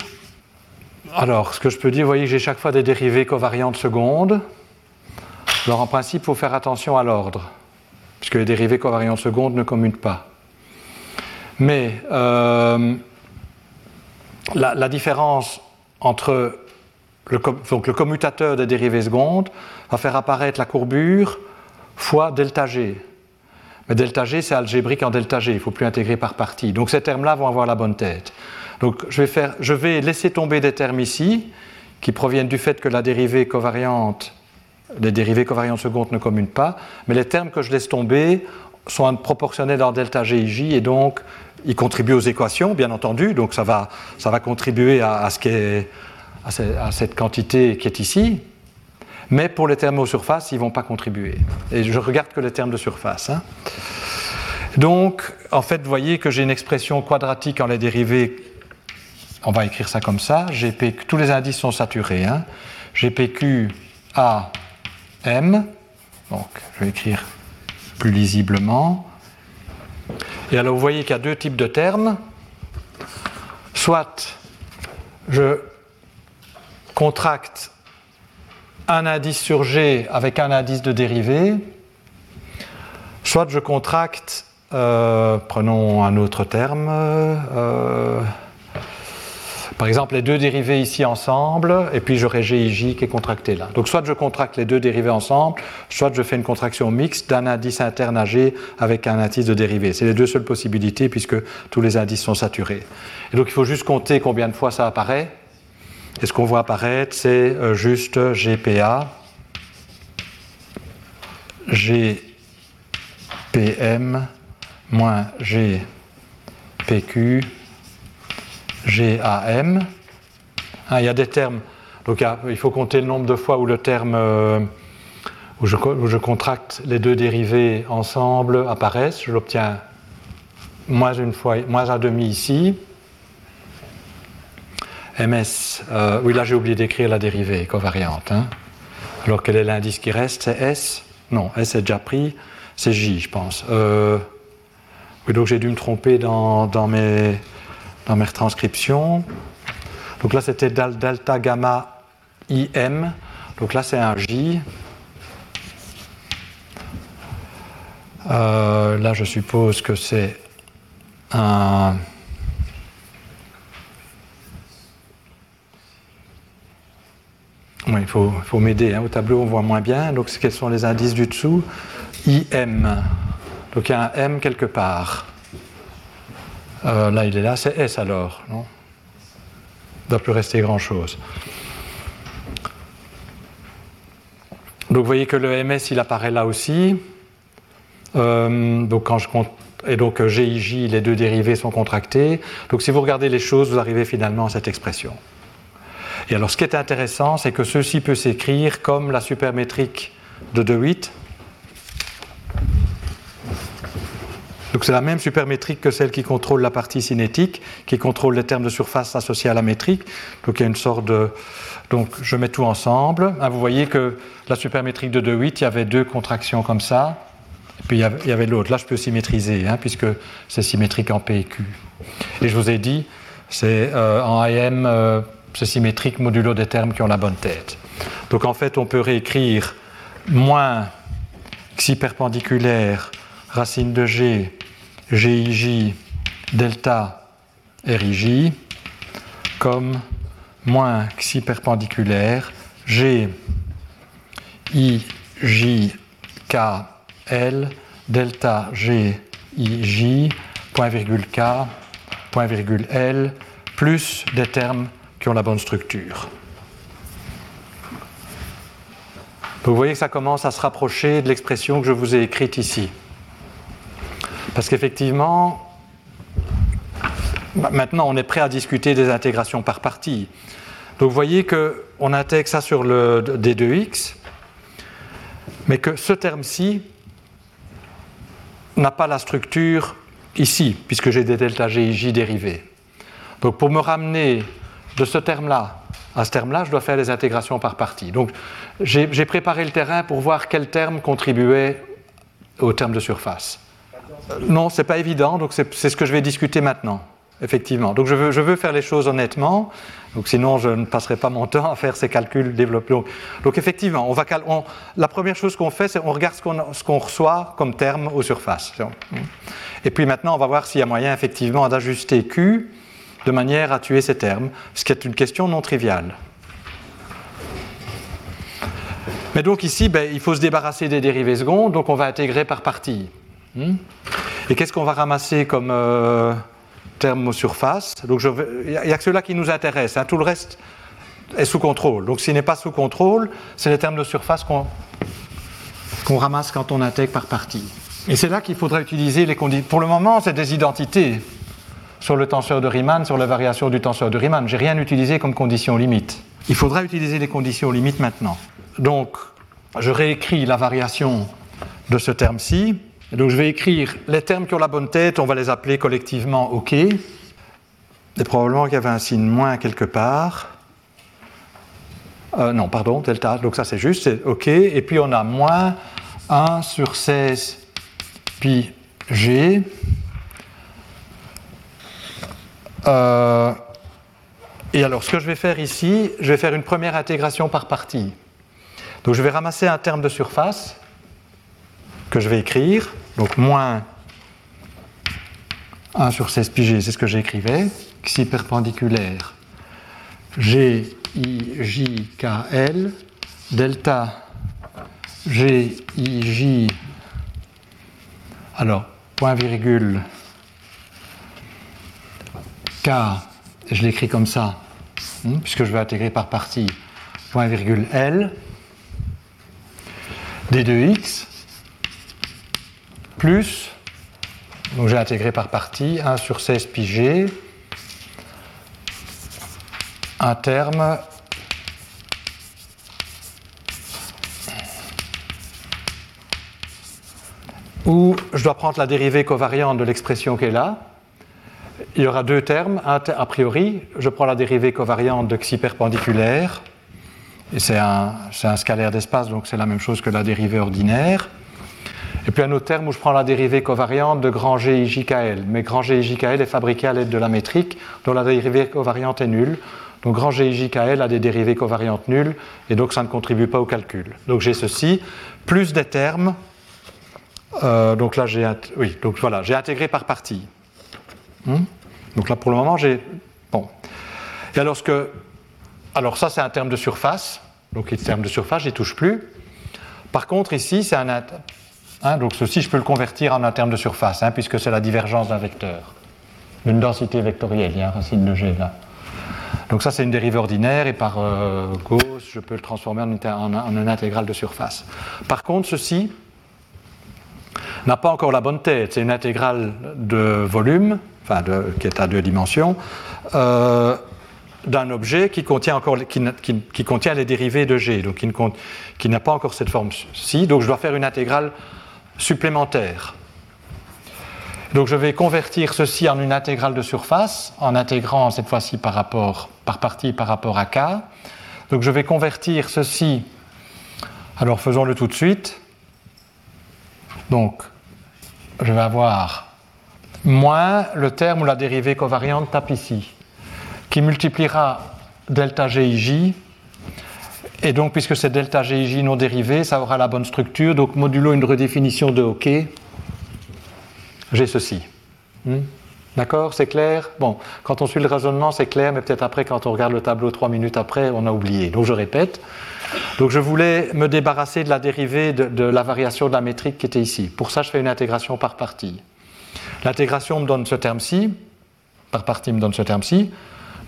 Alors, ce que je peux dire, vous voyez que j'ai chaque fois des dérivées covariantes secondes. Alors en principe, il faut faire attention à l'ordre, puisque les dérivées covariantes secondes ne commutent pas. Mais euh, la, différence entre le, donc le commutateur des dérivées secondes va faire apparaître la courbure fois delta g. Delta g, c'est algébrique en delta g, il ne faut plus intégrer par partie. Donc ces termes-là vont avoir la bonne tête. Donc je vais, faire, je vais laisser tomber des termes ici qui proviennent du fait que la dérivée covariante les dérivées covariantes secondes ne communent pas, mais les termes que je laisse tomber sont proportionnels en delta GIJ et donc ils contribuent aux équations, bien entendu, donc ça va, ça va contribuer à, ce qui est, à, cette quantité qui est ici, mais pour les termes aux surfaces, ils ne vont pas contribuer. Et je regarde que les termes de surface. Hein. Donc, en fait, vous voyez que j'ai une expression quadratique en les dérivées, on va écrire ça comme ça, tous les indices sont saturés, hein. GPQ. Donc, je vais écrire plus lisiblement. Et alors, vous voyez qu'il y a deux types de termes. Soit je contracte un indice sur G avec un indice de dérivée, soit je contracte, euh, prenons un autre terme, euh, par exemple, les deux dérivés ici ensemble, et puis j'aurai GIJ qui est contracté là. Donc soit je contracte les deux dérivés ensemble, soit je fais une contraction mixte d'un indice interne à G avec un indice de dérivée. C'est les deux seules possibilités puisque tous les indices sont saturés. Et donc il faut juste compter combien de fois ça apparaît. Et ce qu'on voit apparaître, c'est euh, juste GPA, GPM moins GPQ GAM. Ah, il y a des termes. Donc il faut compter le nombre de fois où le terme euh, où, je, contracte les deux dérivés ensemble apparaissent. Je l'obtiens moins une fois, moins un demi ici. MS, euh, oui là j'ai oublié d'écrire la dérivée covariante. Hein. Alors quel est l'indice qui reste? C'est S? Non, S est déjà pris, c'est J je pense. Euh, oui, donc j'ai dû me tromper dans, mes dans retranscriptions. Donc là, c'était delta gamma IM. Donc là, c'est un J. Euh, là, je suppose que c'est un. Il faut, m'aider. Hein. Au tableau, on voit moins bien. Donc, quels sont les indices du dessous? IM. Donc, il y a un M quelque part. Euh, là, il est là. C'est S alors, non? Il ne doit plus rester grand-chose. Donc, vous voyez que le MS, il apparaît là aussi. Euh, donc quand je et donc GIJ, les deux dérivés sont contractés. Donc si vous regardez les choses, vous arrivez finalement à cette expression. Et alors ce qui est intéressant, c'est que ceci peut s'écrire comme la supermétrique de De Witt. Donc c'est la même supermétrique que celle qui contrôle la partie cinétique, qui contrôle les termes de surface associés à la métrique. Donc il y a une sorte de... Donc je mets tout ensemble. Ah, vous voyez que la supermétrique de De Witt, il y avait deux contractions comme ça. Et puis il y avait l'autre. Là, je peux symétriser, hein, puisque c'est symétrique en P et Q. Et je vous ai dit, c'est euh, en AM, euh, c'est symétrique modulo des termes qui ont la bonne tête. Donc en fait, on peut réécrire moins xi perpendiculaire racine de g, gij, delta, rij, comme moins xi perpendiculaire g, i, j, k, L, delta G, I, J, point virgule K, point virgule L, plus des termes qui ont la bonne structure. vous voyez que ça commence à se rapprocher de l'expression que je vous ai écrite ici. Parce qu'effectivement, maintenant on est prêt à discuter des intégrations par partie. Donc vous voyez qu'on intègre ça sur le D2X, mais que ce terme-ci, n'a pas la structure ici, puisque j'ai des delta GIJ dérivés. Donc pour me ramener de ce terme-là à ce terme-là, je dois faire les intégrations par partie. Donc j'ai préparé le terrain pour voir quel terme contribuait au terme de surface. Non, ce n'est pas évident, donc c'est ce que je vais discuter maintenant effectivement. Donc je veux, je veux, faire les choses honnêtement, donc sinon je ne passerai pas mon temps à faire ces calculs développés. Donc effectivement, on va la première chose qu'on fait, c'est on regarde ce qu'on reçoit comme terme aux surfaces. Et puis maintenant, on va voir s'il y a moyen effectivement d'ajuster Q de manière à tuer ces termes, ce qui est une question non triviale. Mais donc ici, ben, il faut se débarrasser des dérivés secondes, donc on va intégrer par partie. Hmm? Et qu'est-ce qu'on va ramasser comme... Euh, surface. Donc il n'y a, que cela qui nous intéresse. Hein. Tout le reste est sous contrôle. Donc s'il n'est pas sous contrôle, c'est les termes de surface qu'on ramasse quand on intègre par partie. Et c'est là qu'il faudra utiliser les conditions. Pour le moment, c'est des identités sur le tenseur de Riemann, sur la variation du tenseur de Riemann. J'ai rien utilisé comme condition limite. Il faudra utiliser les conditions limites maintenant. Donc, je réécris la variation de ce terme-ci donc je vais écrire les termes qui ont la bonne tête, on va les appeler collectivement OK. Et probablement qu'il y avait un signe moins quelque part. Euh, non, pardon, delta, donc ça c'est juste, c'est OK. Et puis on a moins 1 sur 16 pi g. Euh, et alors ce que je vais faire ici, je vais faire une première intégration par partie. Donc je vais ramasser un terme de surface que je vais écrire, donc moins 1 sur 16 pi g, c'est ce que j'écrivais, xi perpendiculaire g i j k l. Delta g i j. Alors point virgule je l'écris comme ça hein, puisque je vais intégrer par partie point virgule l d 2 x plus, donc j'ai intégré par partie, 1 sur 16 pi g, un terme où je dois prendre la dérivée covariante de l'expression qui est là. Il y aura deux termes. a priori, je prends la dérivée covariante de xi perpendiculaire, et c'est un, un, scalaire d'espace, donc c'est la même chose que la dérivée ordinaire. Et puis un autre terme où je prends la dérivée covariante de grand G Mais grand G est fabriqué à l'aide de la métrique, dont la dérivée covariante est nulle. Donc grand GIJKL a des dérivées covariantes nulles et donc ça ne contribue pas au calcul. Donc j'ai ceci, plus des termes. Euh, donc là j'ai oui, donc voilà, j'ai intégré par partie. Hmm? donc là pour le moment j'ai. Bon. Et alors, ce que... alors ça c'est un terme de surface. Donc les termes de surface, je n'y touche plus. Par contre, ici, c'est un. Hein, donc ceci, je peux le convertir en un terme de surface, hein, puisque c'est la divergence d'un vecteur, d'une densité vectorielle. Il y a un racine de G là. Donc ça, c'est une dérivée ordinaire, et par euh, Gauss, je peux le transformer en, en une intégrale de surface. Par contre, ceci n'a pas encore la bonne tête. C'est une intégrale de volume, qui est à deux dimensions, euh, d'un objet qui contient, encore, qui, contient les dérivés de G, donc qui, n'a pas encore cette forme-ci. Donc je dois faire une intégrale supplémentaire. Donc je vais convertir ceci en une intégrale de surface, en intégrant cette fois-ci par, rapport, par partie par rapport à K. Donc je vais convertir ceci, alors faisons-le tout de suite. Donc je vais avoir moins le terme ou la dérivée covariante tape ici qui multipliera delta GIJ. Et donc, puisque c'est delta GIJ non dérivé, ça aura la bonne structure. Donc, modulo une redéfinition de OK, j'ai ceci. Hmm? D'accord? C'est clair? Bon, quand on suit le raisonnement, c'est clair, mais peut-être après, quand on regarde le tableau trois minutes après, on a oublié. Donc, je répète. Donc, je voulais me débarrasser de la dérivée de, de la variation de la métrique qui était ici. Pour ça, je fais une intégration par partie. L'intégration me donne ce terme-ci. Par partie me donne ce terme-ci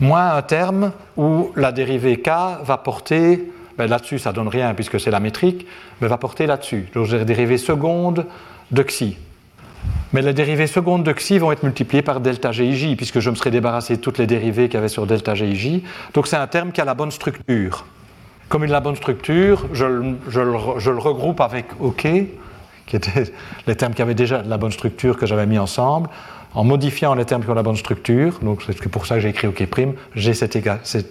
moins un terme où la dérivée k va porter, ben là-dessus ça donne rien puisque c'est la métrique, mais va porter là-dessus. Donc j'ai la dérivée seconde de xi. Mais les dérivées secondes de xi vont être multipliées par delta gij, puisque je me serais débarrassé de toutes les dérivées qu'il y avait sur delta gij. Donc c'est un terme qui a la bonne structure. Comme il a la bonne structure, je, je le regroupe avec OK, qui étaient les termes qui avaient déjà la bonne structure que j'avais mis ensemble en modifiant les termes qui ont la bonne structure, donc c'est pour ça que j'ai écrit OK', j'ai cette,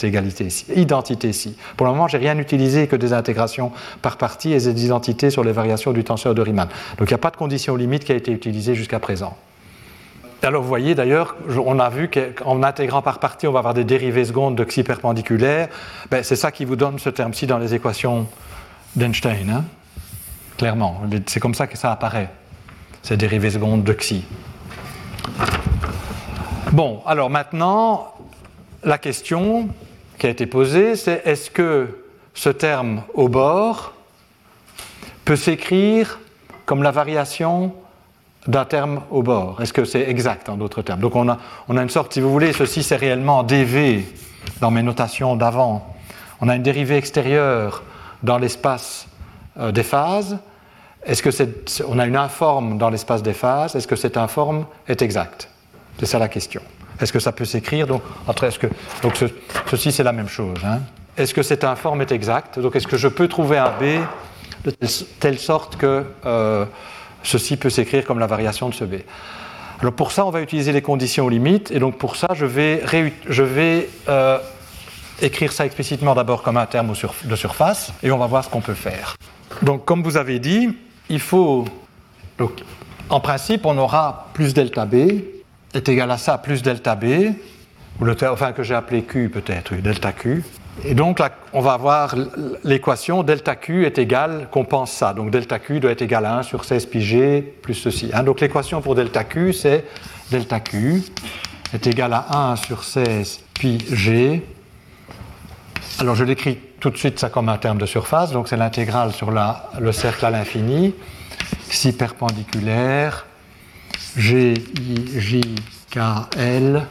égalité ici, identité ici. Pour le moment, j'ai rien utilisé que des intégrations par partie et des identités sur les variations du tenseur de Riemann. Donc il n'y a pas de condition limite qui a été utilisée jusqu'à présent. Alors vous voyez d'ailleurs, on a vu qu'en intégrant par partie, on va avoir des dérivées secondes de xi perpendiculaires. Ben, c'est ça qui vous donne ce terme-ci dans les équations d'Einstein. Hein. Clairement, c'est comme ça que ça apparaît, ces dérivées secondes de xi. Bon, alors maintenant, la question qui a été posée, c'est est-ce que ce terme au bord peut s'écrire comme la variation d'un terme au bord? Est-ce que c'est exact en d'autres termes? Donc on a, a une sorte, si vous voulez, ceci c'est réellement dv dans mes notations d'avant. On a une dérivée extérieure dans l'espace euh, des phases. Est-ce que on a une informe dans l'espace des phases? Est-ce que cette informe est exacte? C'est ça la question. Est-ce que ça peut s'écrire? Donc, entre, est-ce que, donc ceci, c'est la même chose. Hein. Est-ce que cette informe est exacte? Donc, est-ce que je peux trouver un B de telle sorte que euh, ceci peut s'écrire comme la variation de ce B? Alors, pour ça, on va utiliser les conditions limites. Et donc, pour ça, je vais, je vais euh, écrire ça explicitement d'abord comme un terme de surface. Et on va voir ce qu'on peut faire. Donc, comme vous avez dit, il faut. Donc, en principe, on aura plus delta B est égal à ça plus delta B, ou le, enfin que j'ai appelé Q peut-être, delta Q. Et donc là, on va avoir l'équation delta Q est égal, qu'on pense ça. Donc delta Q doit être égal à 1 sur 16 pi G plus ceci. Hein. Donc l'équation pour delta Q, c'est delta Q est égal à 1 sur 16 pi G. Alors je l'écris tout de suite ça comme un terme de surface, donc c'est l'intégrale sur le cercle à l'infini, si perpendiculaire G, I, K, L,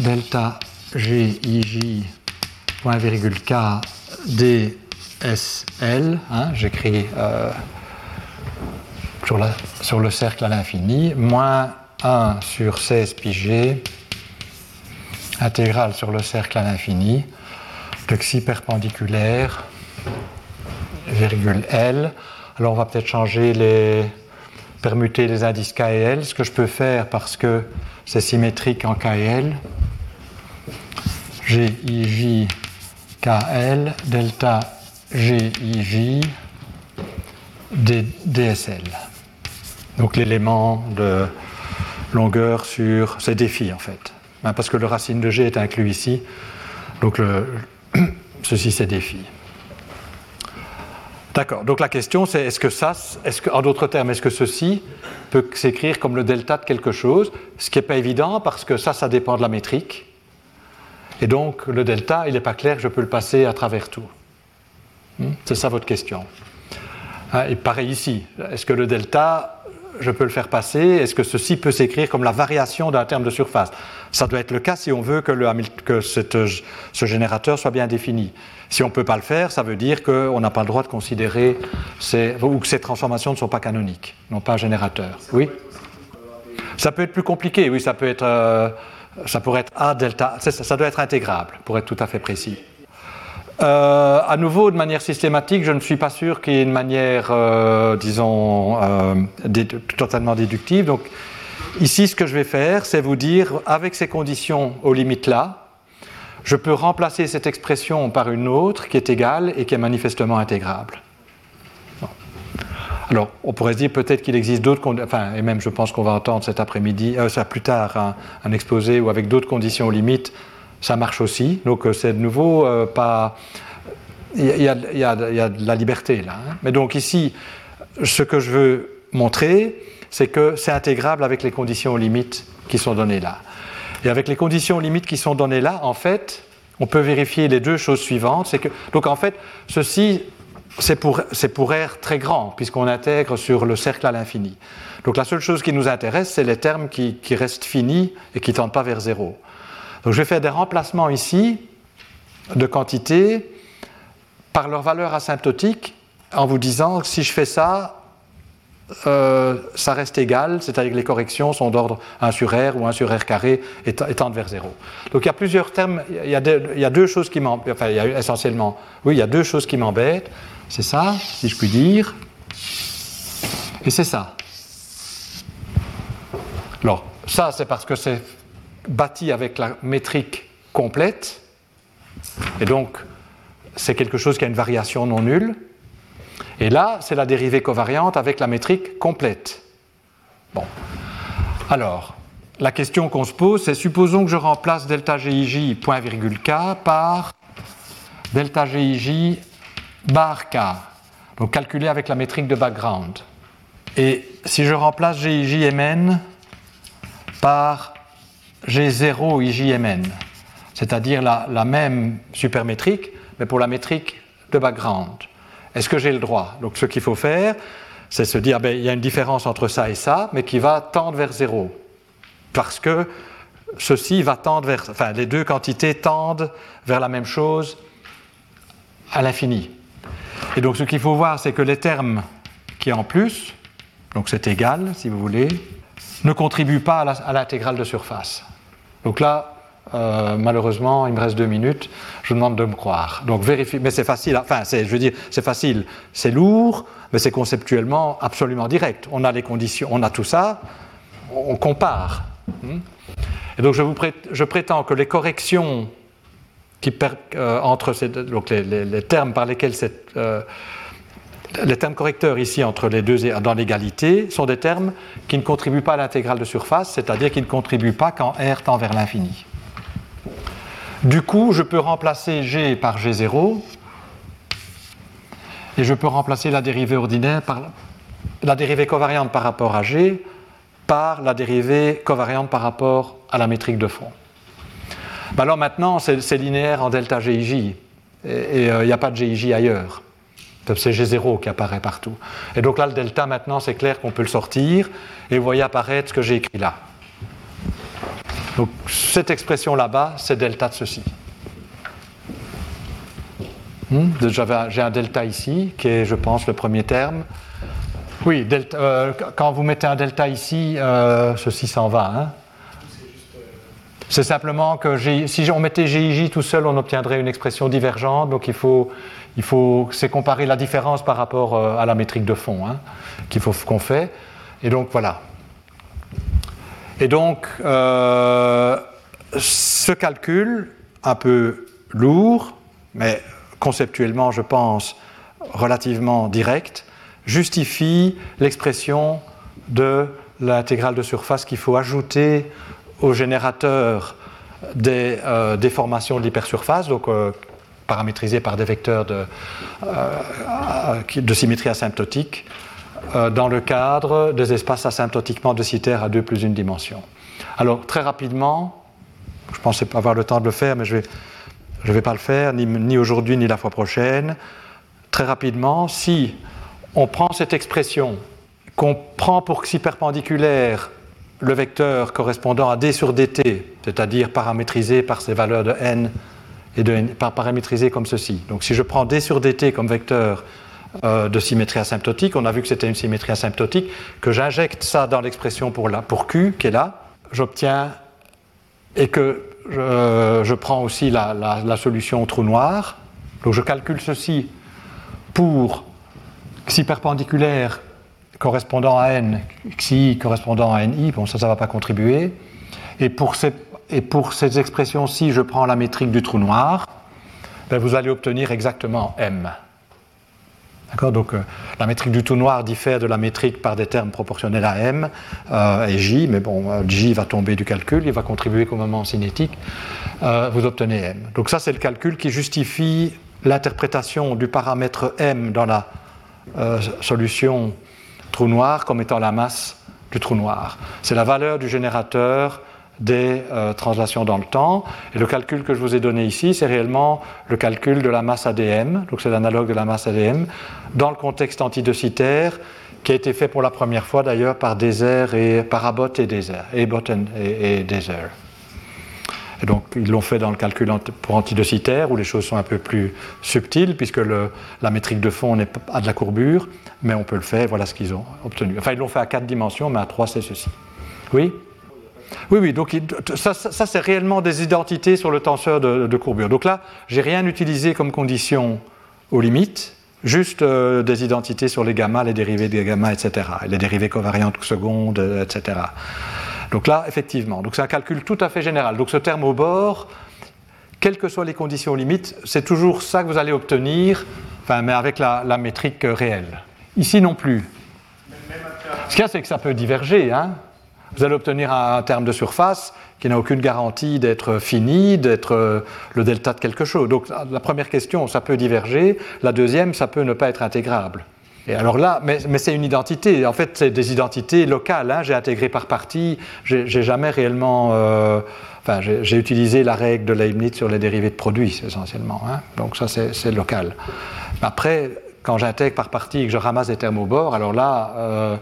delta G, I, J, point virgule K, D, S, L. Hein, J'écris euh, sur, sur, le cercle à l'infini, moins 1 sur 16 pi G, intégrale sur le cercle à l'infini, de xi perpendiculaire, virgule L. Alors on va peut-être changer les permuter les indices K et L, ce que je peux faire parce que c'est symétrique en K et L. G, I, J, K, L, delta G, I, J, D, DSL. Donc l'élément de longueur sur ces défis en fait. hein, parce que le racine de g est inclus ici. Donc ceci c'est défi. D'accord. Donc la question c'est est-ce que ça, est-ce que, en d'autres termes, est-ce que ceci peut s'écrire comme le delta de quelque chose Ce qui n'est pas évident parce que ça, ça dépend de la métrique. Et donc le delta, il n'est pas clair, je peux le passer à travers tout. Hmm? C'est ça votre question. Hein, et pareil ici. Est-ce que le delta, je peux le faire passer Est-ce que ceci peut s'écrire comme la variation d'un terme de surface? Ça doit être le cas si on veut que, le, que ce générateur soit bien défini. Si on ne peut pas le faire, ça veut dire qu'on n'a pas le droit de considérer ou que ces transformations ne sont pas canoniques, non pas générateurs. Oui? Ça peut être plus compliqué, oui, ça peut être. Euh, ça pourrait être A delta, ça, doit être intégrable, pour être tout à fait précis. Euh, à nouveau, de manière systématique, je ne suis pas sûr qu'il y ait une manière, euh, disons, euh, totalement déductive. Donc, ici, ce que je vais faire, c'est vous dire, avec ces conditions aux limites là, je peux remplacer cette expression par une autre qui est égale et qui est manifestement intégrable. Alors, on pourrait se dire peut-être qu'il existe d'autres conditions, enfin, et même je pense qu'on va entendre cet après-midi, euh, ça plus tard, un, exposé où avec d'autres conditions aux limites, ça marche aussi. Donc, euh, c'est de nouveau pas. Il y, a, de la liberté là. Hein. Mais donc, ici, ce que je veux montrer, c'est que c'est intégrable avec les conditions limites qui sont données là. Et avec les conditions limites qui sont données là, en fait, on peut vérifier les deux choses suivantes. Donc en fait, ceci, c'est pour, pour R très grand, puisqu'on intègre sur le cercle à l'infini. Donc la seule chose qui nous intéresse, c'est les termes qui, restent finis et qui ne tendent pas vers zéro. Donc je vais faire des remplacements ici de quantités par leur valeur asymptotique en vous disant que si je fais ça, euh, ça reste égal, c'est-à-dire que les corrections sont d'ordre 1 sur R ou 1 sur R carré tendent vers 0. Donc il y a plusieurs termes, il y a deux choses qui m'embêtent, enfin il y a essentiellement, oui, il y a deux choses qui m'embêtent, c'est ça, si je puis dire, et c'est ça. Alors, ça c'est parce que c'est bâti avec la métrique complète, et donc c'est quelque chose qui a une variation non nulle. Et là, c'est la dérivée covariante avec la métrique complète. Bon. Alors, la question qu'on se pose, c'est supposons que je remplace delta GIJ point virgule K par delta GIJ bar K, donc calculé avec la métrique de background. Et si je remplace GIJ MN par G0 IJMN, c'est-à-dire la, la même supermétrique, mais pour la métrique de background. Est-ce que j'ai le droit? Donc ce qu'il faut faire, c'est se dire, ben, il y a une différence entre ça et ça, mais qui va tendre vers zéro. Parce que ceci va tendre vers, enfin les deux quantités tendent vers la même chose à l'infini. Et donc ce qu'il faut voir, c'est que les termes qui en plus, donc c'est égal si vous voulez, ne contribuent pas à l'intégrale de surface. Donc là, euh, malheureusement, il me reste deux minutes. Je vous demande de me croire. Donc vérifie, mais c'est facile. Enfin, je veux dire, c'est facile. C'est lourd, mais c'est conceptuellement absolument direct. On a les conditions, on a tout ça. On compare. Hmm? Et donc je, vous je prétends que les corrections qui euh, entre ces, donc les, termes par lesquels cette, euh, les termes correcteurs ici entre les deux dans l'égalité sont des termes qui ne contribuent pas à l'intégrale de surface, c'est-à-dire qui ne contribuent pas quand R tend vers l'infini. Du coup, je peux remplacer G par G0 et je peux remplacer la dérivée ordinaire par la dérivée covariante par rapport à G par la dérivée covariante par rapport à la métrique de fond. Ben alors maintenant, c'est linéaire en delta GIJ et il n'y euh, a pas de GIJ ailleurs. C'est G0 qui apparaît partout. Et donc là, le delta, maintenant, c'est clair qu'on peut le sortir et vous voyez apparaître ce que j'ai écrit là. Donc cette expression là-bas, c'est delta de ceci. Hmm? J'ai un delta ici, qui est, je pense, le premier terme. Oui, delta, euh, quand vous mettez un delta ici, euh, ceci s'en va. Hein. C'est simplement que si on mettait GIJ tout seul, on obtiendrait une expression divergente. Donc il faut, c'est comparer la différence par rapport euh, à la métrique de fond hein, qu'on fait. Et donc voilà. Et donc, euh, ce calcul, un peu lourd, mais conceptuellement, je pense, relativement direct, justifie l'expression de l'intégrale de surface qu'il faut ajouter au générateur des euh, déformations de l'hypersurface, donc paramétrisées par des vecteurs de, de symétrie asymptotique, dans le cadre des espaces asymptotiquement de à 2 plus une dimension. Alors, très rapidement, je pensais avoir le temps de le faire, mais je ne vais, pas le faire, ni, ni aujourd'hui, ni la fois prochaine. Très rapidement, si on prend cette expression qu'on prend pour xi perpendiculaire le vecteur correspondant à d sur dt, c'est-à-dire paramétrisé par ces valeurs de n et de n, paramétrisé comme ceci. Donc si je prends d sur dt comme vecteur euh, de symétrie asymptotique, on a vu que c'était une symétrie asymptotique, que j'injecte ça dans l'expression pour, pour q qui est là, j'obtiens et que je, prends aussi la, la, solution au trou noir. Donc je calcule ceci pour xi perpendiculaire correspondant à n, xi correspondant à ni, bon ça, ça ne va pas contribuer. Et pour ces, et pour ces expressions-ci, je prends la métrique du trou noir, ben vous allez obtenir exactement m. D'accord? Donc euh, la métrique du trou noir diffère de la métrique par des termes proportionnels à m euh, et j, mais bon, euh, j va tomber du calcul, il va contribuer qu'au moment cinétique, vous obtenez m. Donc ça, c'est le calcul qui justifie l'interprétation du paramètre m dans la solution trou noir comme étant la masse du trou noir. C'est la valeur du générateur des euh, translations dans le temps. Et le calcul que je vous ai donné ici, c'est réellement le calcul de la masse ADM, donc c'est l'analogue de la masse ADM, dans le contexte antidocitaire, qui a été fait pour la première fois d'ailleurs par Désert et par Abbott et et et, et Désert. Et donc, ils l'ont fait dans le calcul pour antidocitaire, où les choses sont un peu plus subtiles, puisque la métrique de fond n'est pas de la courbure, mais on peut le faire, voilà ce qu'ils ont obtenu. Enfin, ils l'ont fait à quatre dimensions, mais à trois, c'est ceci. Oui? Oui, oui, donc ça, c'est réellement des identités sur le tenseur de, courbure. Donc là, j'ai rien utilisé comme condition aux limites, juste euh, des identités sur les gamma, les dérivés des gamma, etc. les dérivés covariantes secondes, etc. Donc là, effectivement, donc c'est un calcul tout à fait général. Donc ce terme au bord, quelles que soient les conditions limites, c'est toujours ça que vous allez obtenir, enfin, mais avec la, métrique réelle. Ici non plus. Ce qu'il y a, c'est que ça peut diverger. Hein. vous allez obtenir un, terme de surface qui n'a aucune garantie d'être fini, d'être euh, le delta de quelque chose. Donc la première question, ça peut diverger. La deuxième, ça peut ne pas être intégrable. Et alors là, mais, c'est une identité. En fait, c'est des identités locales. Hein. J'ai intégré par partie. J'ai jamais réellement. Euh, enfin, j'ai utilisé la règle de Leibniz sur les dérivés de produits essentiellement. Hein. Donc ça, c'est local. Après, quand j'intègre par partie et que je ramasse des bord, alors là, euh,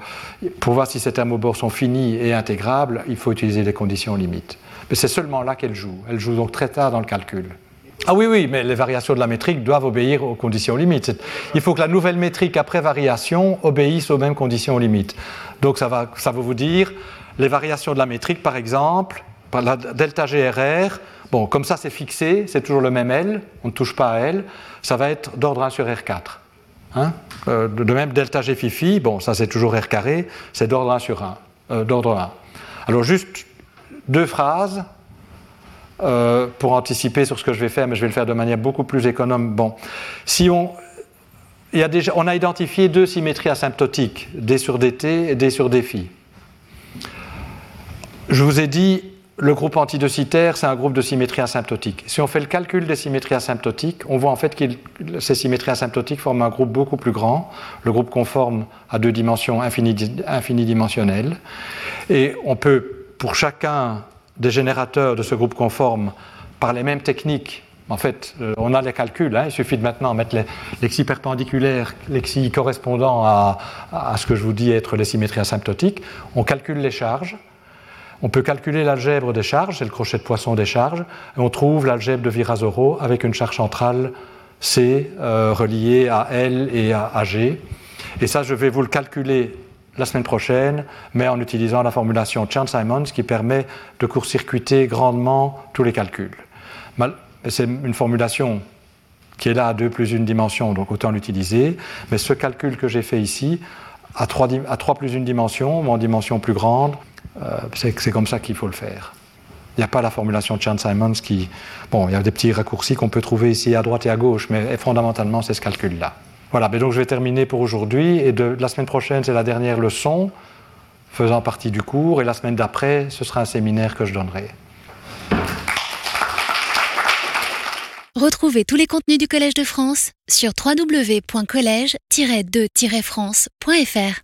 pour voir si ces bord sont finis et intégrables, il faut utiliser les conditions limites. Mais c'est seulement là qu'elle joue. Elle joue donc très tard dans le calcul. Ah oui, oui, mais les variations de la métrique doivent obéir aux conditions limites. Il faut que la nouvelle métrique après variation obéisse aux mêmes conditions limites. Donc ça va, ça va vous dire, les variations de la métrique, par exemple, la delta GRR, bon, comme ça c'est fixé, c'est toujours le même L, on ne touche pas à L, ça va être d'ordre 1 sur R4. Hein euh, de même, delta G Fifi, bon, ça c'est toujours R carré, c'est d'ordre 1 sur 1, euh, d'ordre 1. Alors juste deux phrases euh, pour anticiper sur ce que je vais faire, mais je vais le faire de manière beaucoup plus économe. Bon, si on, a identifié deux symétries asymptotiques, D sur dt et D sur dφ. Je vous ai dit, le groupe antidocitaire, c'est un groupe de symétrie asymptotique. Si on fait le calcul des symétries asymptotiques, on voit en fait que ces symétries asymptotiques forment un groupe beaucoup plus grand, le groupe conforme à deux dimensions infinidimensionnelles. Et on peut, pour chacun des générateurs de ce groupe conforme par les mêmes techniques. En fait, euh, on a les calculs, hein. il suffit de maintenant mettre les, xi perpendiculaires, correspondant à, ce que je vous dis être les symétries asymptotiques. On calcule les charges. On peut calculer l'algèbre des charges, c'est le crochet de poisson des charges, et on trouve l'algèbre de Virasoro avec une charge centrale C euh, reliée à L et à, à G. Et ça, je vais vous le calculer la semaine prochaine, mais en utilisant la formulation Chan-Simons qui permet de court-circuiter grandement tous les calculs. C'est une formulation qui est là à 2 plus une dimension, donc autant l'utiliser, mais ce calcul que j'ai fait ici, à 3, à 3 plus une dimension, ou en dimension plus grande, euh, c'est comme ça qu'il faut le faire. Il n'y a pas la formulation Chan-Simons qui... Bon, il y a des petits raccourcis qu'on peut trouver ici à droite et à gauche, mais fondamentalement, c'est ce calcul-là. Voilà, mais donc je vais terminer pour aujourd'hui. Et de, la semaine prochaine, c'est la dernière leçon faisant partie du cours. Et la semaine d'après, ce sera un séminaire que je donnerai. Retrouvez tous les contenus du Collège de France sur www.colège-2-france.fr.